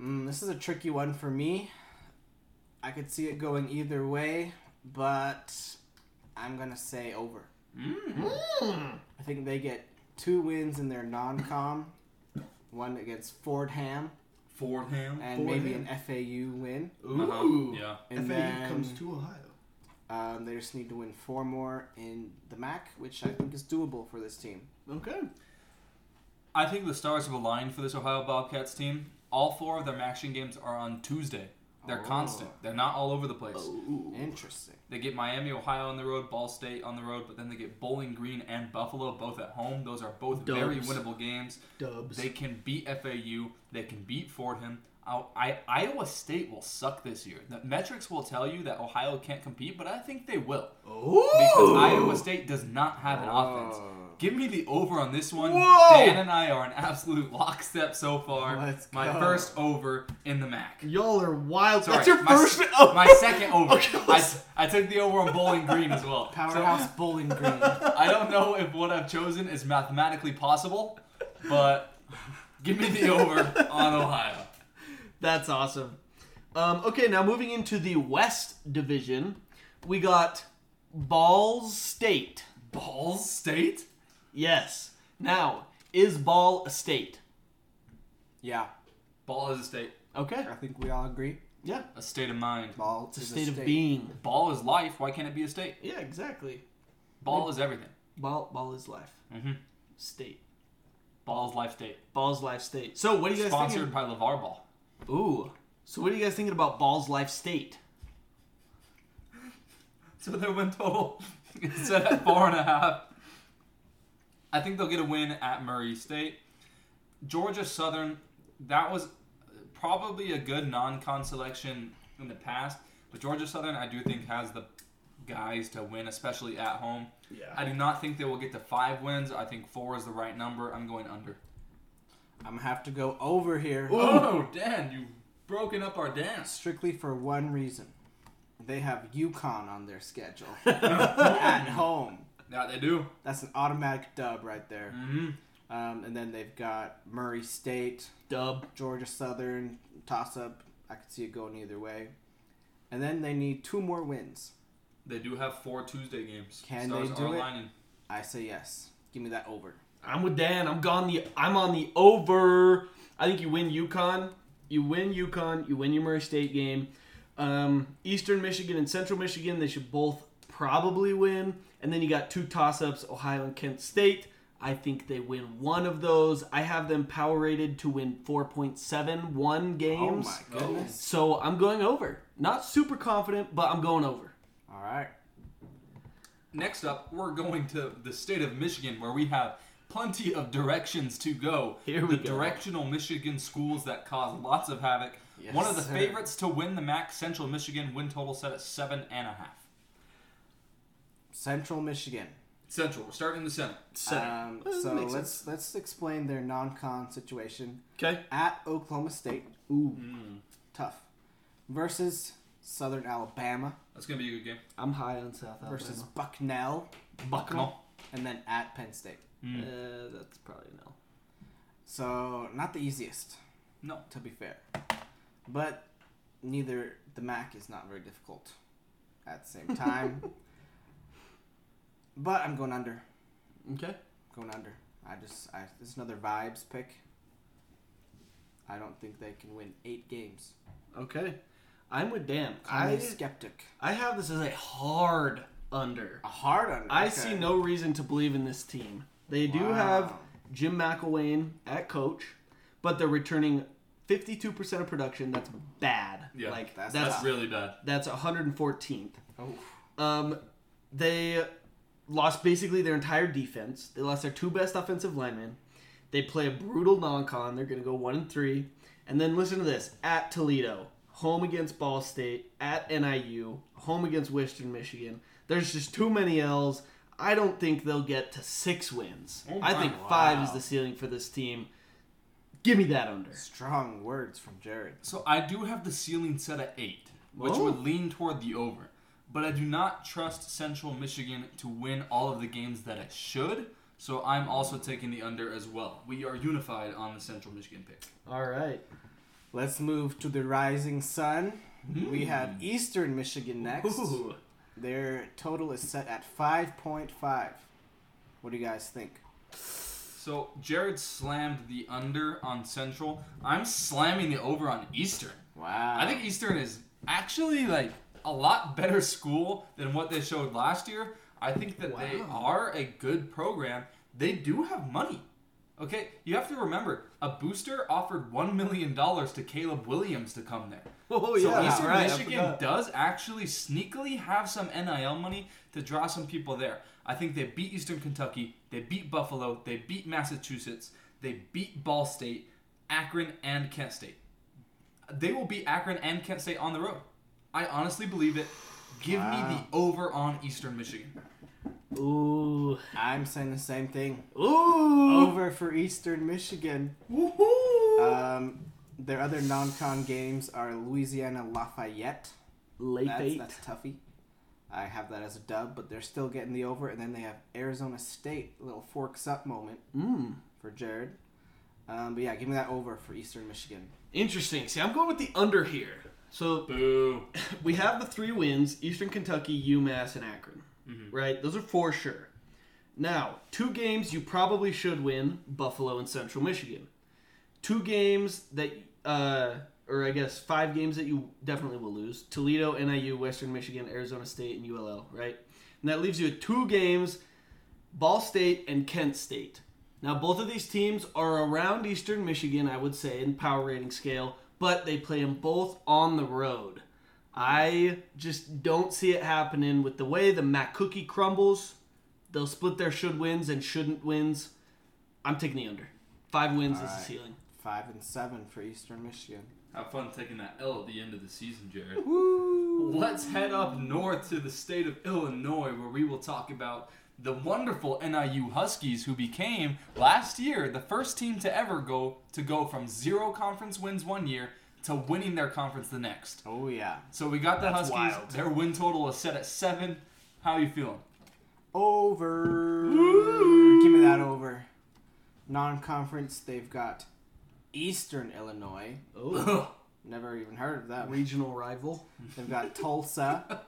Mm, this is a tricky one for me. I could see it going either way, but I'm gonna say over. I think they get two wins in their non-con, one against Fordham, Fordham. and maybe an FAU win. Ooh. Yeah. And FAU then comes to Ohio. um, they just need to win four more in the MAC, which I think is doable for this team. Okay. I think the stars have aligned for this Ohio Bobcats team. All four of their action games are on Tuesday. They're Oh. constant. They're not all over the place. Oh. Interesting. They get Miami, Ohio on the road, Ball State on the road, but then they get Bowling Green and Buffalo both at home. Those are both very winnable games. Dubs. They can beat FAU. They can beat Fordham. I, I, Iowa State will suck this year. The metrics will tell you that Ohio can't compete, but I think they will oh. because Iowa State does not have an offense. Give me the over on this one. Whoa! Dan and I are an absolute lockstep so far. Let's my go. first over in the MAC. Y'all are wild. Sorry, That's your my, first. oh. my second over. Okay, I, I took the over on Bowling Green as well. So, Powerhouse Bowling Green. I don't know if what I've chosen is mathematically possible, but give me the over on Ohio. That's awesome. Um, okay, now moving into the West Division, we got Balls State. Ball State? Yes. Now, is Ball a state? yeah, Ball is a state. Okay. I think we all agree. Yeah. A state of mind. Ball It's a is state of being. Ball is life. Why can't it be a state? Yeah, exactly. Ball is everything. Ball, ball is life. Mm-hmm. State. Ball's life state. Ball's life state. So, what are you guys think? Sponsored by LaVar Ball. thinking? Ooh. So, what are you guys thinking about Ball's life state? So their win total is set at four and a half. I think they'll get a win at Murray State. Georgia Southern, that was probably a good non-con selection in the past, but Georgia Southern, I do think has the guys to win, especially at home. Yeah. I do not think they will get to five wins. I think four is the right number. I'm going under. I'm gonna have to go over here Oh, Dan, you've broken up our dance. strictly for one reason. They have UConn on their schedule at home. Yeah, they do. That's an automatic dub right there. Mm-hmm. Um, and then they've got Murray State, Dub. Georgia Southern, toss up. I could see it going either way. and then they need two more wins. They do have four Tuesday games. Can Stars they do are it? aligning. I say yes. Give me that over. I'm with Dan. I'm gone the. I'm on the over. I think you win UConn. You win UConn. You win your Murray State game. Um, Eastern Michigan and Central Michigan. They should both probably win. And then you got two toss-ups: Ohio and Kent State. I think they win one of those. I have them power rated to win 4.71 games. Oh my goodness. So I'm going over. Not super confident, but I'm going over. All right. Next up, we're going to the state of Michigan, where we have plenty of directions to go. Here we the go. directional Michigan schools that cause lots of havoc. Yes, One of the sir. favorites to win the MAC, Central Michigan, win total set at seven and a half. Central Michigan. Central, we're starting in the center. Um, Well, so makes let's let's explain their non-con situation Okay. at Oklahoma State. Ooh, Tough. Versus Southern Alabama That's gonna be a good game. I'm high on South Alabama. versus Bucknell, Bucknell. and then at Penn State. Mm. Uh, that's probably no. So not the easiest, No. to be fair. But neither the MAC is not very difficult at the same time. but I'm going under. Okay. Going under. I just I this is another vibes pick. I don't think they can win eight games. Okay. I'm with Dan. I'm I a skeptic. I have this as a hard under. A hard under. I okay. see no reason to believe in this team. They do have Jim McElwain at coach, but they're returning 52% of production. That's bad. Yeah, like that's that's That's really bad. that's 114th. Oh. Um, they lost basically their entire defense. They lost their two best offensive linemen. They play a brutal non-con. They're going to go one and three, and then listen to this: at Toledo, home against Ball State, at NIU, home against Western Michigan. There's just too many L's. I don't think they'll get to six wins. Oh I my, think five is the ceiling for this team. Give me that under. Strong words from Jared. So I do have the ceiling set at eight, which Whoa. would lean toward the over. But I do not trust Central Michigan to win all of the games that it should. So I'm also taking the under as well. We are unified on the Central Michigan pick. All right. Let's move to the rising sun. We hmm. have Eastern Michigan next. Ooh. Their total is set at 5.5. What do you guys think? So Jared slammed the under on Central. I'm slamming the over on Eastern. Wow. I think Eastern is actually like a lot better school than what they showed last year. I think that they are a good program. They do have money. Okay, you have to remember a booster offered one million dollars to Caleb Williams to come there. Oh so yeah, Eastern right. Michigan does actually sneakily have some NIL money to draw some people there. I think they beat Eastern Kentucky, they beat Buffalo, they beat Massachusetts, they beat Ball State, Akron, and Kent State. They will beat Akron and Kent State on the road. I honestly believe it. Give me the over on Eastern Michigan. Ooh. I'm saying the same thing. Ooh. Over for Eastern Michigan. Woohoo. Um, their other non-con games are Louisiana Lafayette. Late That's, eight. that's toughy. I have that as a dub, but they're still getting the over. And then they have Arizona State, a little forks up moment Mm. for Jared. Um, but yeah, give me that over for Eastern Michigan. Interesting. See, I'm going with the under here. So Boo. we have the three wins: Eastern Kentucky, UMass, and Akron. Right? Those are for sure. Now, two games you probably should win: Buffalo and Central Michigan. Two games that, uh, or I guess five games that you definitely will lose: Toledo, NIU, Western Michigan, Arizona State, and ULL. Right? And that leaves you with two games: Ball State and Kent State. Now, both of these teams are around Eastern Michigan, I would say, in power rating scale, but they play them both on the road. I just don't see it happening with the way the MAC cookie crumbles. They'll split their should wins and shouldn't wins. I'm taking the under. Five wins is the ceiling. Five and seven for Eastern Michigan. Have fun taking that L at the end of the season, Jared. Woo! Let's head up north to the state of Illinois, where we will talk about the wonderful NIU Huskies, who became last year the first team to ever go to go from zero conference wins one year to winning their conference the next. Oh yeah. So we got the That's Huskies. wild. Their win total is set at seven. How are you feeling? Over. Give me that over. Non-conference, they've got Eastern Illinois, Oh, Never even heard of them. Regional rival. They've got Tulsa,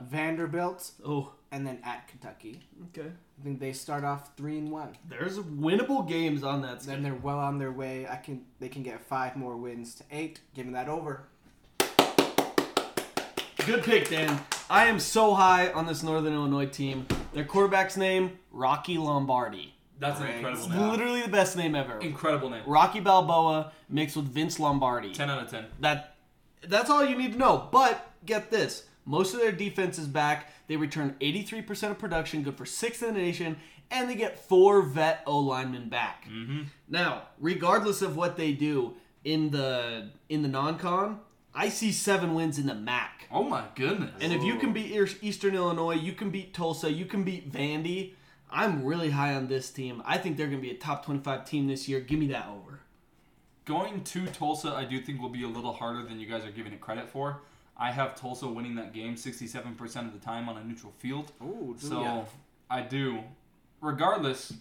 Vanderbilt, Oh, and then at Kentucky. okay. I think they start off three and one. There's winnable games on that Then schedule. they're well on their way. I can they can get five more wins to eight. Give me that over. Good pick, Dan. I am so high on this Northern Illinois team. Their quarterback's name, Rocky Lombardi. That's an Great incredible It's name. literally the best name ever. Incredible name. Rocky Balboa mixed with Vince Lombardi. 10 out of 10. That that's all you need to know. But get this. Most of their defense is back. They return 83% of production, good for sixth in the nation, and they get four vet O linemen back. Mm-hmm. Now, regardless of what they do in the in the non-con, I see seven wins in the MAC. Oh my goodness. And if you can beat Eastern Illinois, you can beat Tulsa, you can beat Vandy. I'm really high on this team. I think they're going to be a top 25 team this year. Give me that over. Going to Tulsa, I do think will be a little harder than you guys are giving it credit for. I have Tulsa winning that game 67% of the time on a neutral field. Ooh, So yeah. I do. Regardless,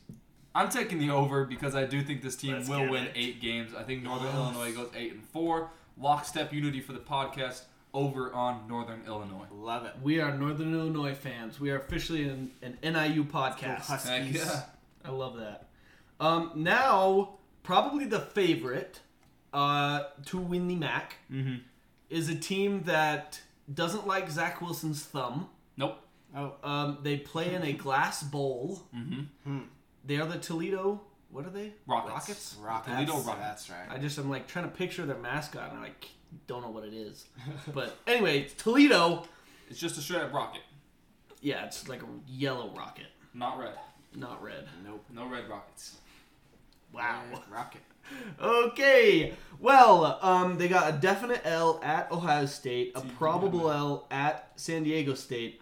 I'm taking the over because I do think this team Let's will win it. eight games. I think Northern Illinois goes eight and four. Lockstep unity for the podcast over on Northern Illinois. love it. We are Northern Illinois fans. We are officially an, an NIU podcast. Huskies. Yeah. I love that. Um, now, probably the favorite uh, to win the MAC Mm-hmm. is a team that doesn't like Zach Wilson's thumb. Nope. Oh, Um, they play in a glass bowl. Mm-hmm. They are the Toledo. What are they? Rockets. Rockets. Toledo Rockets. That's right. I just I'm like trying to picture their mascot, and I like, don't know what it is. but anyway, Toledo. It's just a straight up rocket, Yeah, it's like a yellow rocket, not red. not red. nope. No red rockets. Wow. Rocket. Okay. Well, um, they got a definite L at Ohio State, a probable L at San Diego State.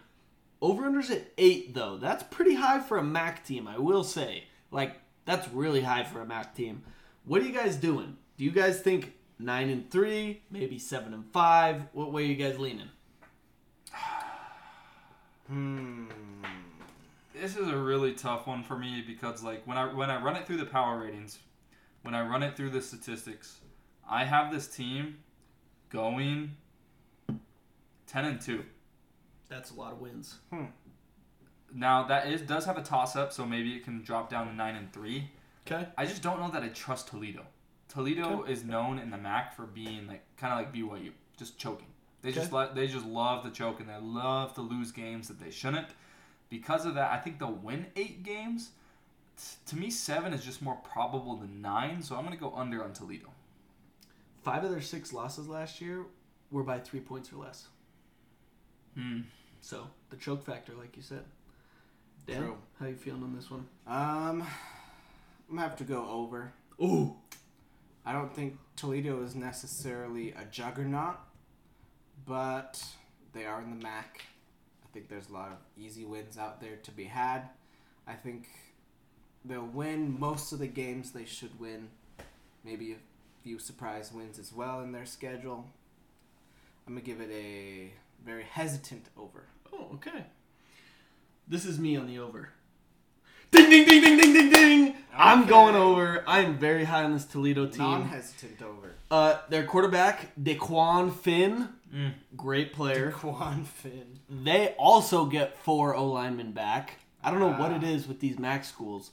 Over unders at eight though. That's pretty high for a MAC team, I will say. Like that's really high for a MAC team. What are you guys doing? Do you guys think nine and three, maybe seven and five? What way are you guys leaning? Hmm. This is a really tough one for me because like when I when I run it through the power ratings, when I run it through the statistics, I have this team going ten and two. That's a lot of wins. Hmm. Now that is does have a toss up, so maybe it can drop down to nine and three. Okay. I just don't know that I trust Toledo. Toledo is known in the MAC for being like kind of like BYU, just choking. They just Okay. let they just love to choke and they love to lose games that they shouldn't. Because of that, I think they'll win eight games. T- To me, seven is just more probable than nine, so I'm gonna go under on Toledo. Five of their six losses last year were by three points or less. Hmm. So the choke factor, like you said. Dan, True. how you feeling on this one? Um, I'm gonna have to go over. Ooh. I don't think Toledo is necessarily a juggernaut, but they are in the MAC. I think there's a lot of easy wins out there to be had. I think they'll win most of the games they should win. Maybe a few surprise wins as well in their schedule. I'm gonna give it a very hesitant over. Oh, okay. This is me on the over. Ding ding ding ding ding ding ding. I'm Okay. going over. I'm very high on this Toledo team. Non-hesitant over. Uh, their quarterback DeQuan Finn, Mm. great player. Quan Finn. They also get four O linemen back. I don't know what Ah. it is with these MAC schools.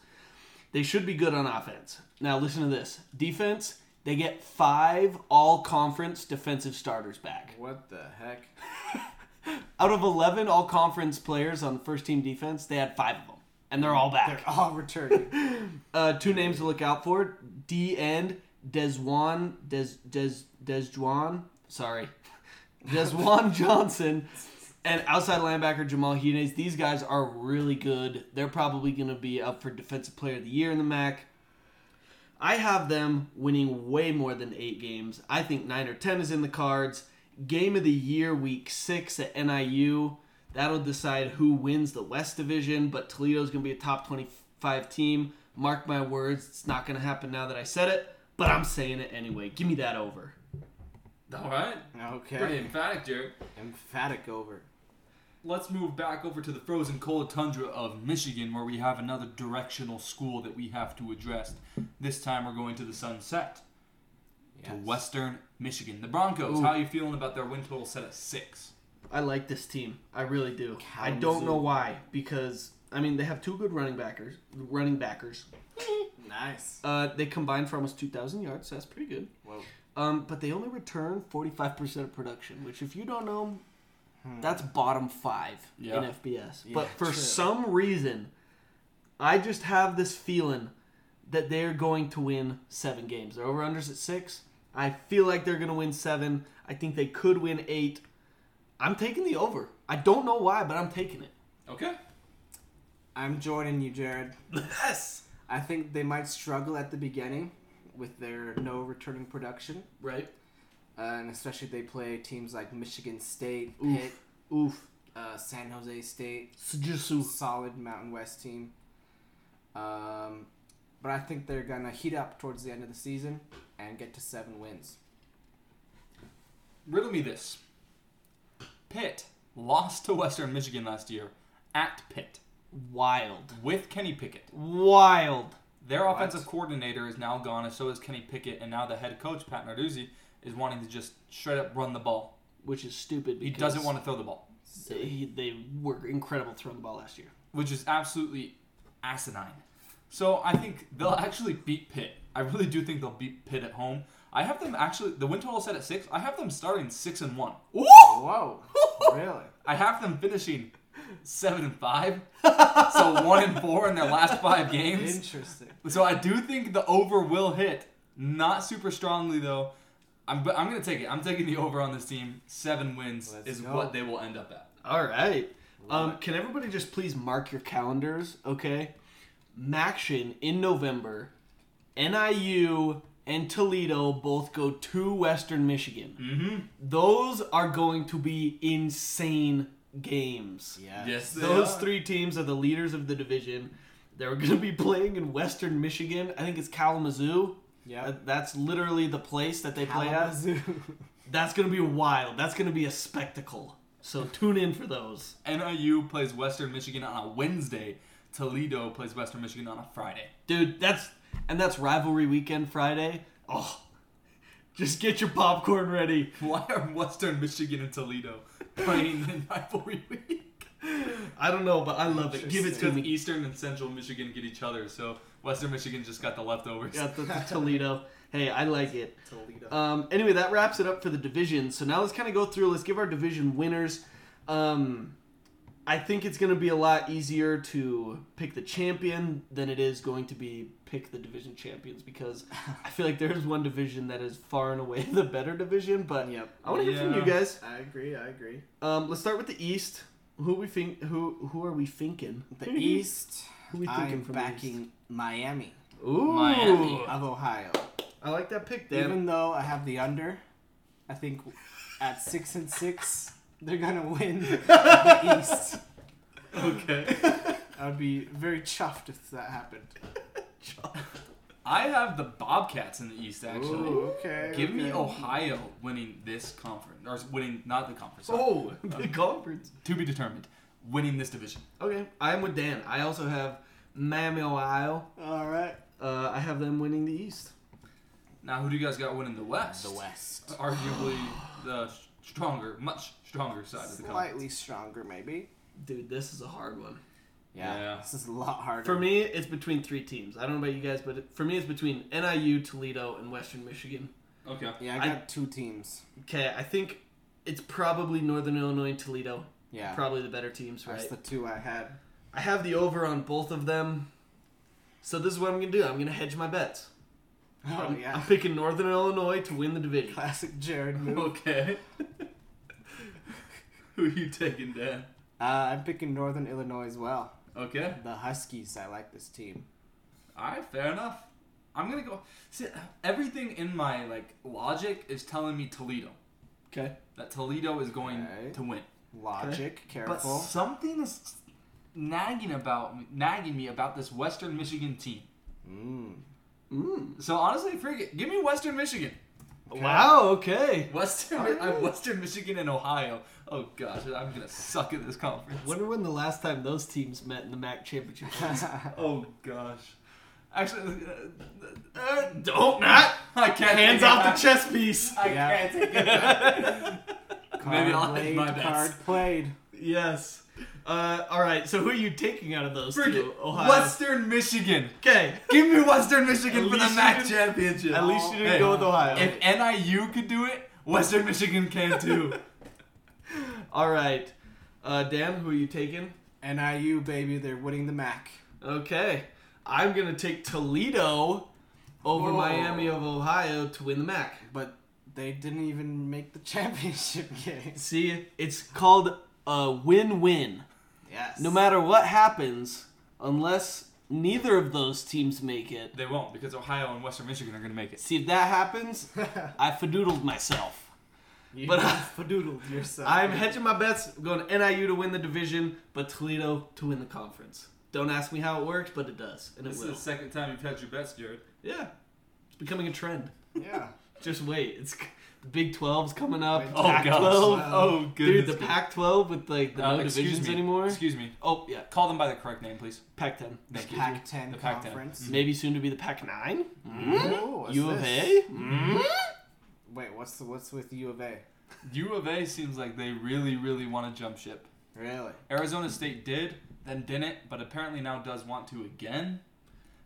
They should be good on offense. Now listen to this. Defense, they get five all conference defensive starters back. What the heck? Out of 11 all conference players on the first team defense, they had five of them. And they're all back. They're all returning. Uh, two names to look out for: D end Desjuan Des Des Desjuan. Sorry, Desjuan Johnson, and outside linebacker Jamal Hines. These guys are really good. They're probably going to be up for Defensive Player of the Year in the MAC. I have them winning way more than eight games. I think nine or ten is in the cards. Game of the year, week six at NIU. That'll decide who wins the West Division, but Toledo's going to be a top 25 team. Mark my words, it's not going to happen now that I said it, but I'm saying it anyway. Give me that over. All right. Okay. Pretty emphatic, Jared. Emphatic over. Let's move back over to the frozen cold tundra of Michigan, where we have another directional school that we have to address. This time, we're going to the Sunset. to Western Michigan. The Broncos, Ooh. how are you feeling about their win total set at six? I like this team. I really do. I don't know why because I mean they have two good running backers. Running backers. Nice. Uh, they combined for almost two thousand yards. So that's pretty good. Whoa. Um, but they only return forty five percent of production, which if you don't know, that's bottom five Yeah. in FBS. Yeah, but for true. some reason, I just have this feeling that they're going to win seven games. They're over unders at six. I feel like they're going to win seven. I think they could win eight. I'm taking the over. I don't know why, but I'm taking it. Okay. I'm joining you, Jared. Yes. I think they might struggle at the beginning with their no returning production, Right. uh, and especially if they play teams like Michigan State, Oof. Pitt, Oof. uh, San Jose State, Sujusu. solid Mountain West team. Um, but I think they're gonna heat up towards the end of the season and get to seven wins. Riddle me this. Pitt lost to Western Michigan last year at Pitt Wild. with Kenny Pickett. Wild. Their What? offensive coordinator is now gone, and so is Kenny Pickett, and now the head coach Pat Narduzzi is wanting to just straight up run the ball. Which is stupid He because doesn't want to throw the ball, They, they were incredible throwing the ball last year. which is absolutely asinine. So I think they'll actually beat Pitt. I really do think they'll beat Pitt at home. I have them actually the win total set at six. I have them starting six and one. Whoa! really? I have them finishing seven and five. so one and four in their last five games. Interesting. So I do think the over will hit. Not super strongly though. I'm but I'm gonna take it. I'm taking the over on this team. Seven wins Let's is go. what they will end up at. All right. Um, can everybody just please mark your calendars, okay? MACtion in November, NIU and Toledo both go to Western Michigan. Mm-hmm. Those are going to be insane games. Yeah. Yes, they Those are. three teams are the leaders of the division. They're going to be playing in Western Michigan. I think it's Kalamazoo. Yeah. That's literally the place that they play at. Kalamazoo. That's going to be wild. That's going to be a spectacle. So tune in for those. NIU plays Western Michigan on a Wednesday. Toledo plays Western Michigan on a Friday. Dude, that's and that's rivalry weekend Friday. Oh. Just get your popcorn ready. Why are Western Michigan and Toledo playing in rivalry week? I don't know, but I love it. Give it to Because me. Eastern and Central Michigan get each other, so Western Michigan just got the leftovers. Got the, the Toledo. Hey, I like it. Toledo. Um, anyway, that wraps it up for the division. So now let's kind of go through. Let's give our division winners. Um, I think it's going to be a lot easier to pick the champion than it is going to be pick the division champions because I feel like there's one division that is far and away the better division. But Yep. I want to hear from you guys. I agree. I agree. Um, let's start with the East. Who we think? Who who are we thinking? The East. Who we thinking I'm from the backing Miami Ooh, Miami. of Ohio. I like that pick, Dan. Even though I have the under, I think at six and six they're gonna win the East. Okay. I'd be very chuffed if that happened. I have the Bobcats in the East, actually. Ooh, okay. Give me. Ohio winning this conference, or winning not the conference. sorry. oh, the conference. to be determined. Winning this division. Okay, I'm with Dan. I also have Miami, Ohio. All right. Uh, I have them winning the East. Now, who do you guys got winning the West? The West. Arguably the stronger, much stronger side of the conference. Slightly stronger, maybe. Dude, this is a hard one. Yeah, Yeah. This is a lot harder. For me, it's between three teams. I don't know about you guys, but for me, it's between NIU, Toledo, and Western Michigan. Okay. Yeah, I I- got two teams. Okay, I think it's probably Northern Illinois and Toledo. Yeah. Probably the better teams, right? That's the two I had. I have the over on both of them. So this is what I'm gonna do. I'm gonna hedge my bets. Oh I'm, yeah. I'm picking Northern Illinois to win the division. Classic Jared move. Okay. who are you taking, Dan? Uh, I'm picking Northern Illinois as well. Okay. The Huskies. I like this team. All right, fair enough. I'm gonna go. See, everything in my like logic is telling me Toledo. Okay. That Toledo is going Okay. to win. Logic. But Careful. something is nagging about me, nagging me about this Western Michigan team. Mm. Mm. So honestly, forget. Give me Western Michigan. Wow. Okay. Western, Alright. I'm Western Michigan and Ohio. Oh gosh, I'm gonna suck at this conference. Wonder when the last time those teams met in the MAC championship. Oh gosh. Actually, uh, uh, Don't not. I can't. Hands off the chess piece. I Yeah. can't take it back. Maybe I'll Card hedge my played, card played. Yes. Uh, all right. So who are you taking out of those Friggin' two? Ohio. Western Michigan. Okay. Give me Western Michigan for the MAC championship. At least you didn't Hey, go with Ohio. If NIU could do it, Western Michigan can too. all right. Uh, Dan, who are you taking? NIU baby, they're winning the MAC. Okay. I'm gonna take Toledo over Whoa. Miami of Ohio to win the MAC. But they didn't even make the championship game. See, it's called a win-win. Yes. No matter what happens, unless neither of those teams make it. they won't because Ohio and Western Michigan are going to make it. See, if that happens, I fadoodled myself. You but- fadoodled yourself. I'm hedging my bets, going to NIU to win the division, but Toledo to win the conference. Don't ask me how it works, but it does, and it This is the second time you've had your bets, Jared. Yeah, it's becoming a trend. Yeah. Just wait, it's the Big 12's coming up. Wait, Oh, Pac-12. gosh. Oh, Dude, the Pac-12 with like the Uh, no divisions me. anymore. Excuse me. Oh yeah, Call them by the correct name, please. Pac-10. Thank you. Pac-10 The Pac-10. conference. Maybe soon to be the Pac-9. Ooh, what's U of this? A. Mm. Wait, what's the, what's with U of A? U of A seems like they really, really want to jump ship. Really? Arizona State did, then didn't, but apparently now does want to again.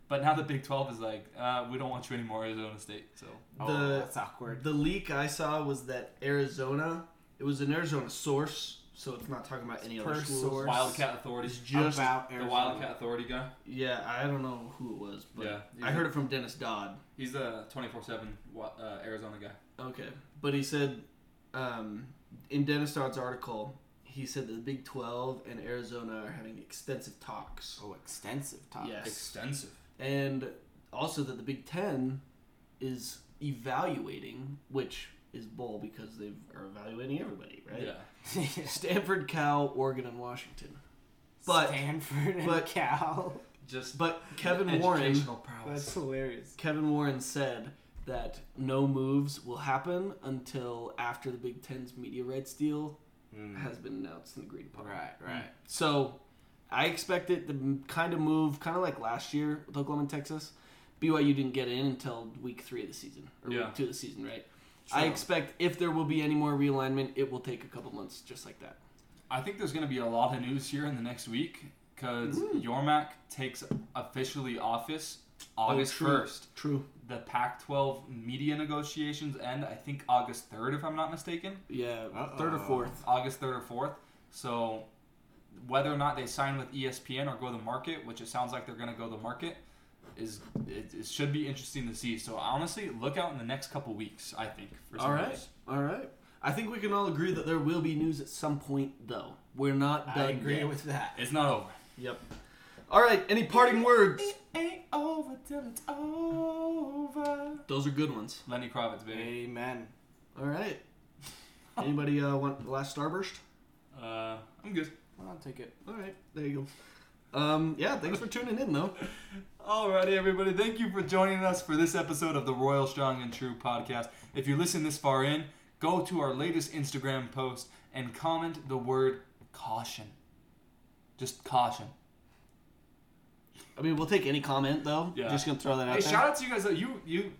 But now the Big 12 is like, uh, we don't want you anymore, Arizona State. So oh, The- that's awkward. The leak I saw was that Arizona. It was an Arizona source, so it's not talking about any other Per schools. source. Wildcat Authority, It's just About the Wildcat Authority guy. yeah. I don't know who it was, but Yeah. I heard it from Dennis Dodd. He's the 24/7 uh, Arizona guy. Okay, but he said um, in Dennis Dodd's article, he said that the Big Twelve and Arizona are having extensive talks. Oh, extensive talks. Yes. Extensive. and also that the Big Ten is evaluating, which is bull because they are evaluating everybody, right? Yeah. Stanford, Cal, Oregon, and Washington. But Stanford and but- Cal. Just but Kevin Warren. That's hilarious. Kevin Warren said that no moves will happen until after the Big Ten's media rights deal hmm. has been announced and agreed upon. Right, hmm. right. So I expect it to kind of move, kind of like last year with Oklahoma and Texas. BYU didn't get in until week three of the season, or Yeah. week two of the season, right? I expect if there will be any more realignment, it will take a couple months, just like that. I think there's going to be a lot of news here in the next week because Yormark takes officially office Oh, oh, August true. 1st. True. The Pac 12 media negotiations end, I think, August 3rd, if I'm not mistaken. Yeah, Uh-oh. third or fourth. August 3rd or 4th. So whether or not they sign with ESPN or go the market, which it sounds like they're going to go the market, is it, it should be interesting to see. So honestly, look out in the next couple weeks. I think. For some All right, news. all right. I think we can all agree that there will be news at some point, though. We're not done. I agree yet. with that. It's not over. Yep. All right. Any parting words? Ain't over till it's over. Those are good ones. Lenny Kravitz, baby. Amen. All right. Anybody uh, want the last starburst? Uh, I'm good. I'll take it. All right. There you go. Um, yeah. Thanks for tuning in, though. Alrighty, everybody. Thank you for joining us for this episode of the Royal Strong and True podcast. If you listen this far in, go to our latest Instagram post and comment the word caution. Just caution. I mean, we'll take any comment though. Yeah. Just gonna throw that out Hey, there. shout out to you guys. You, you,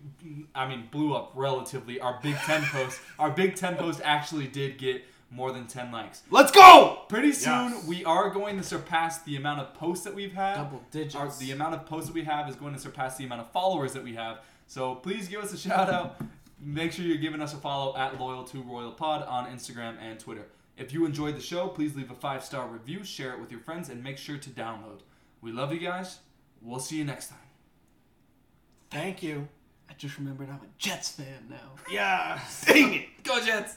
I mean, blew up relatively. Our Big Ten post, our Big Ten post actually did get more than ten likes. Let's go. Pretty soon, Yes. we are going to surpass the amount of posts that we've had. Double digits. Our, the amount of posts that we have is going to surpass the amount of followers that we have. So please give us a shout out. Make sure you're giving us a follow at Loyal to Royal Pod on Instagram and Twitter. If you enjoyed the show, please leave a five star review, share it with your friends, and make sure to download. We love you guys. We'll see you next time. Thank you. I just remembered I'm a Jets fan now. Yeah. sing it. Go Jets.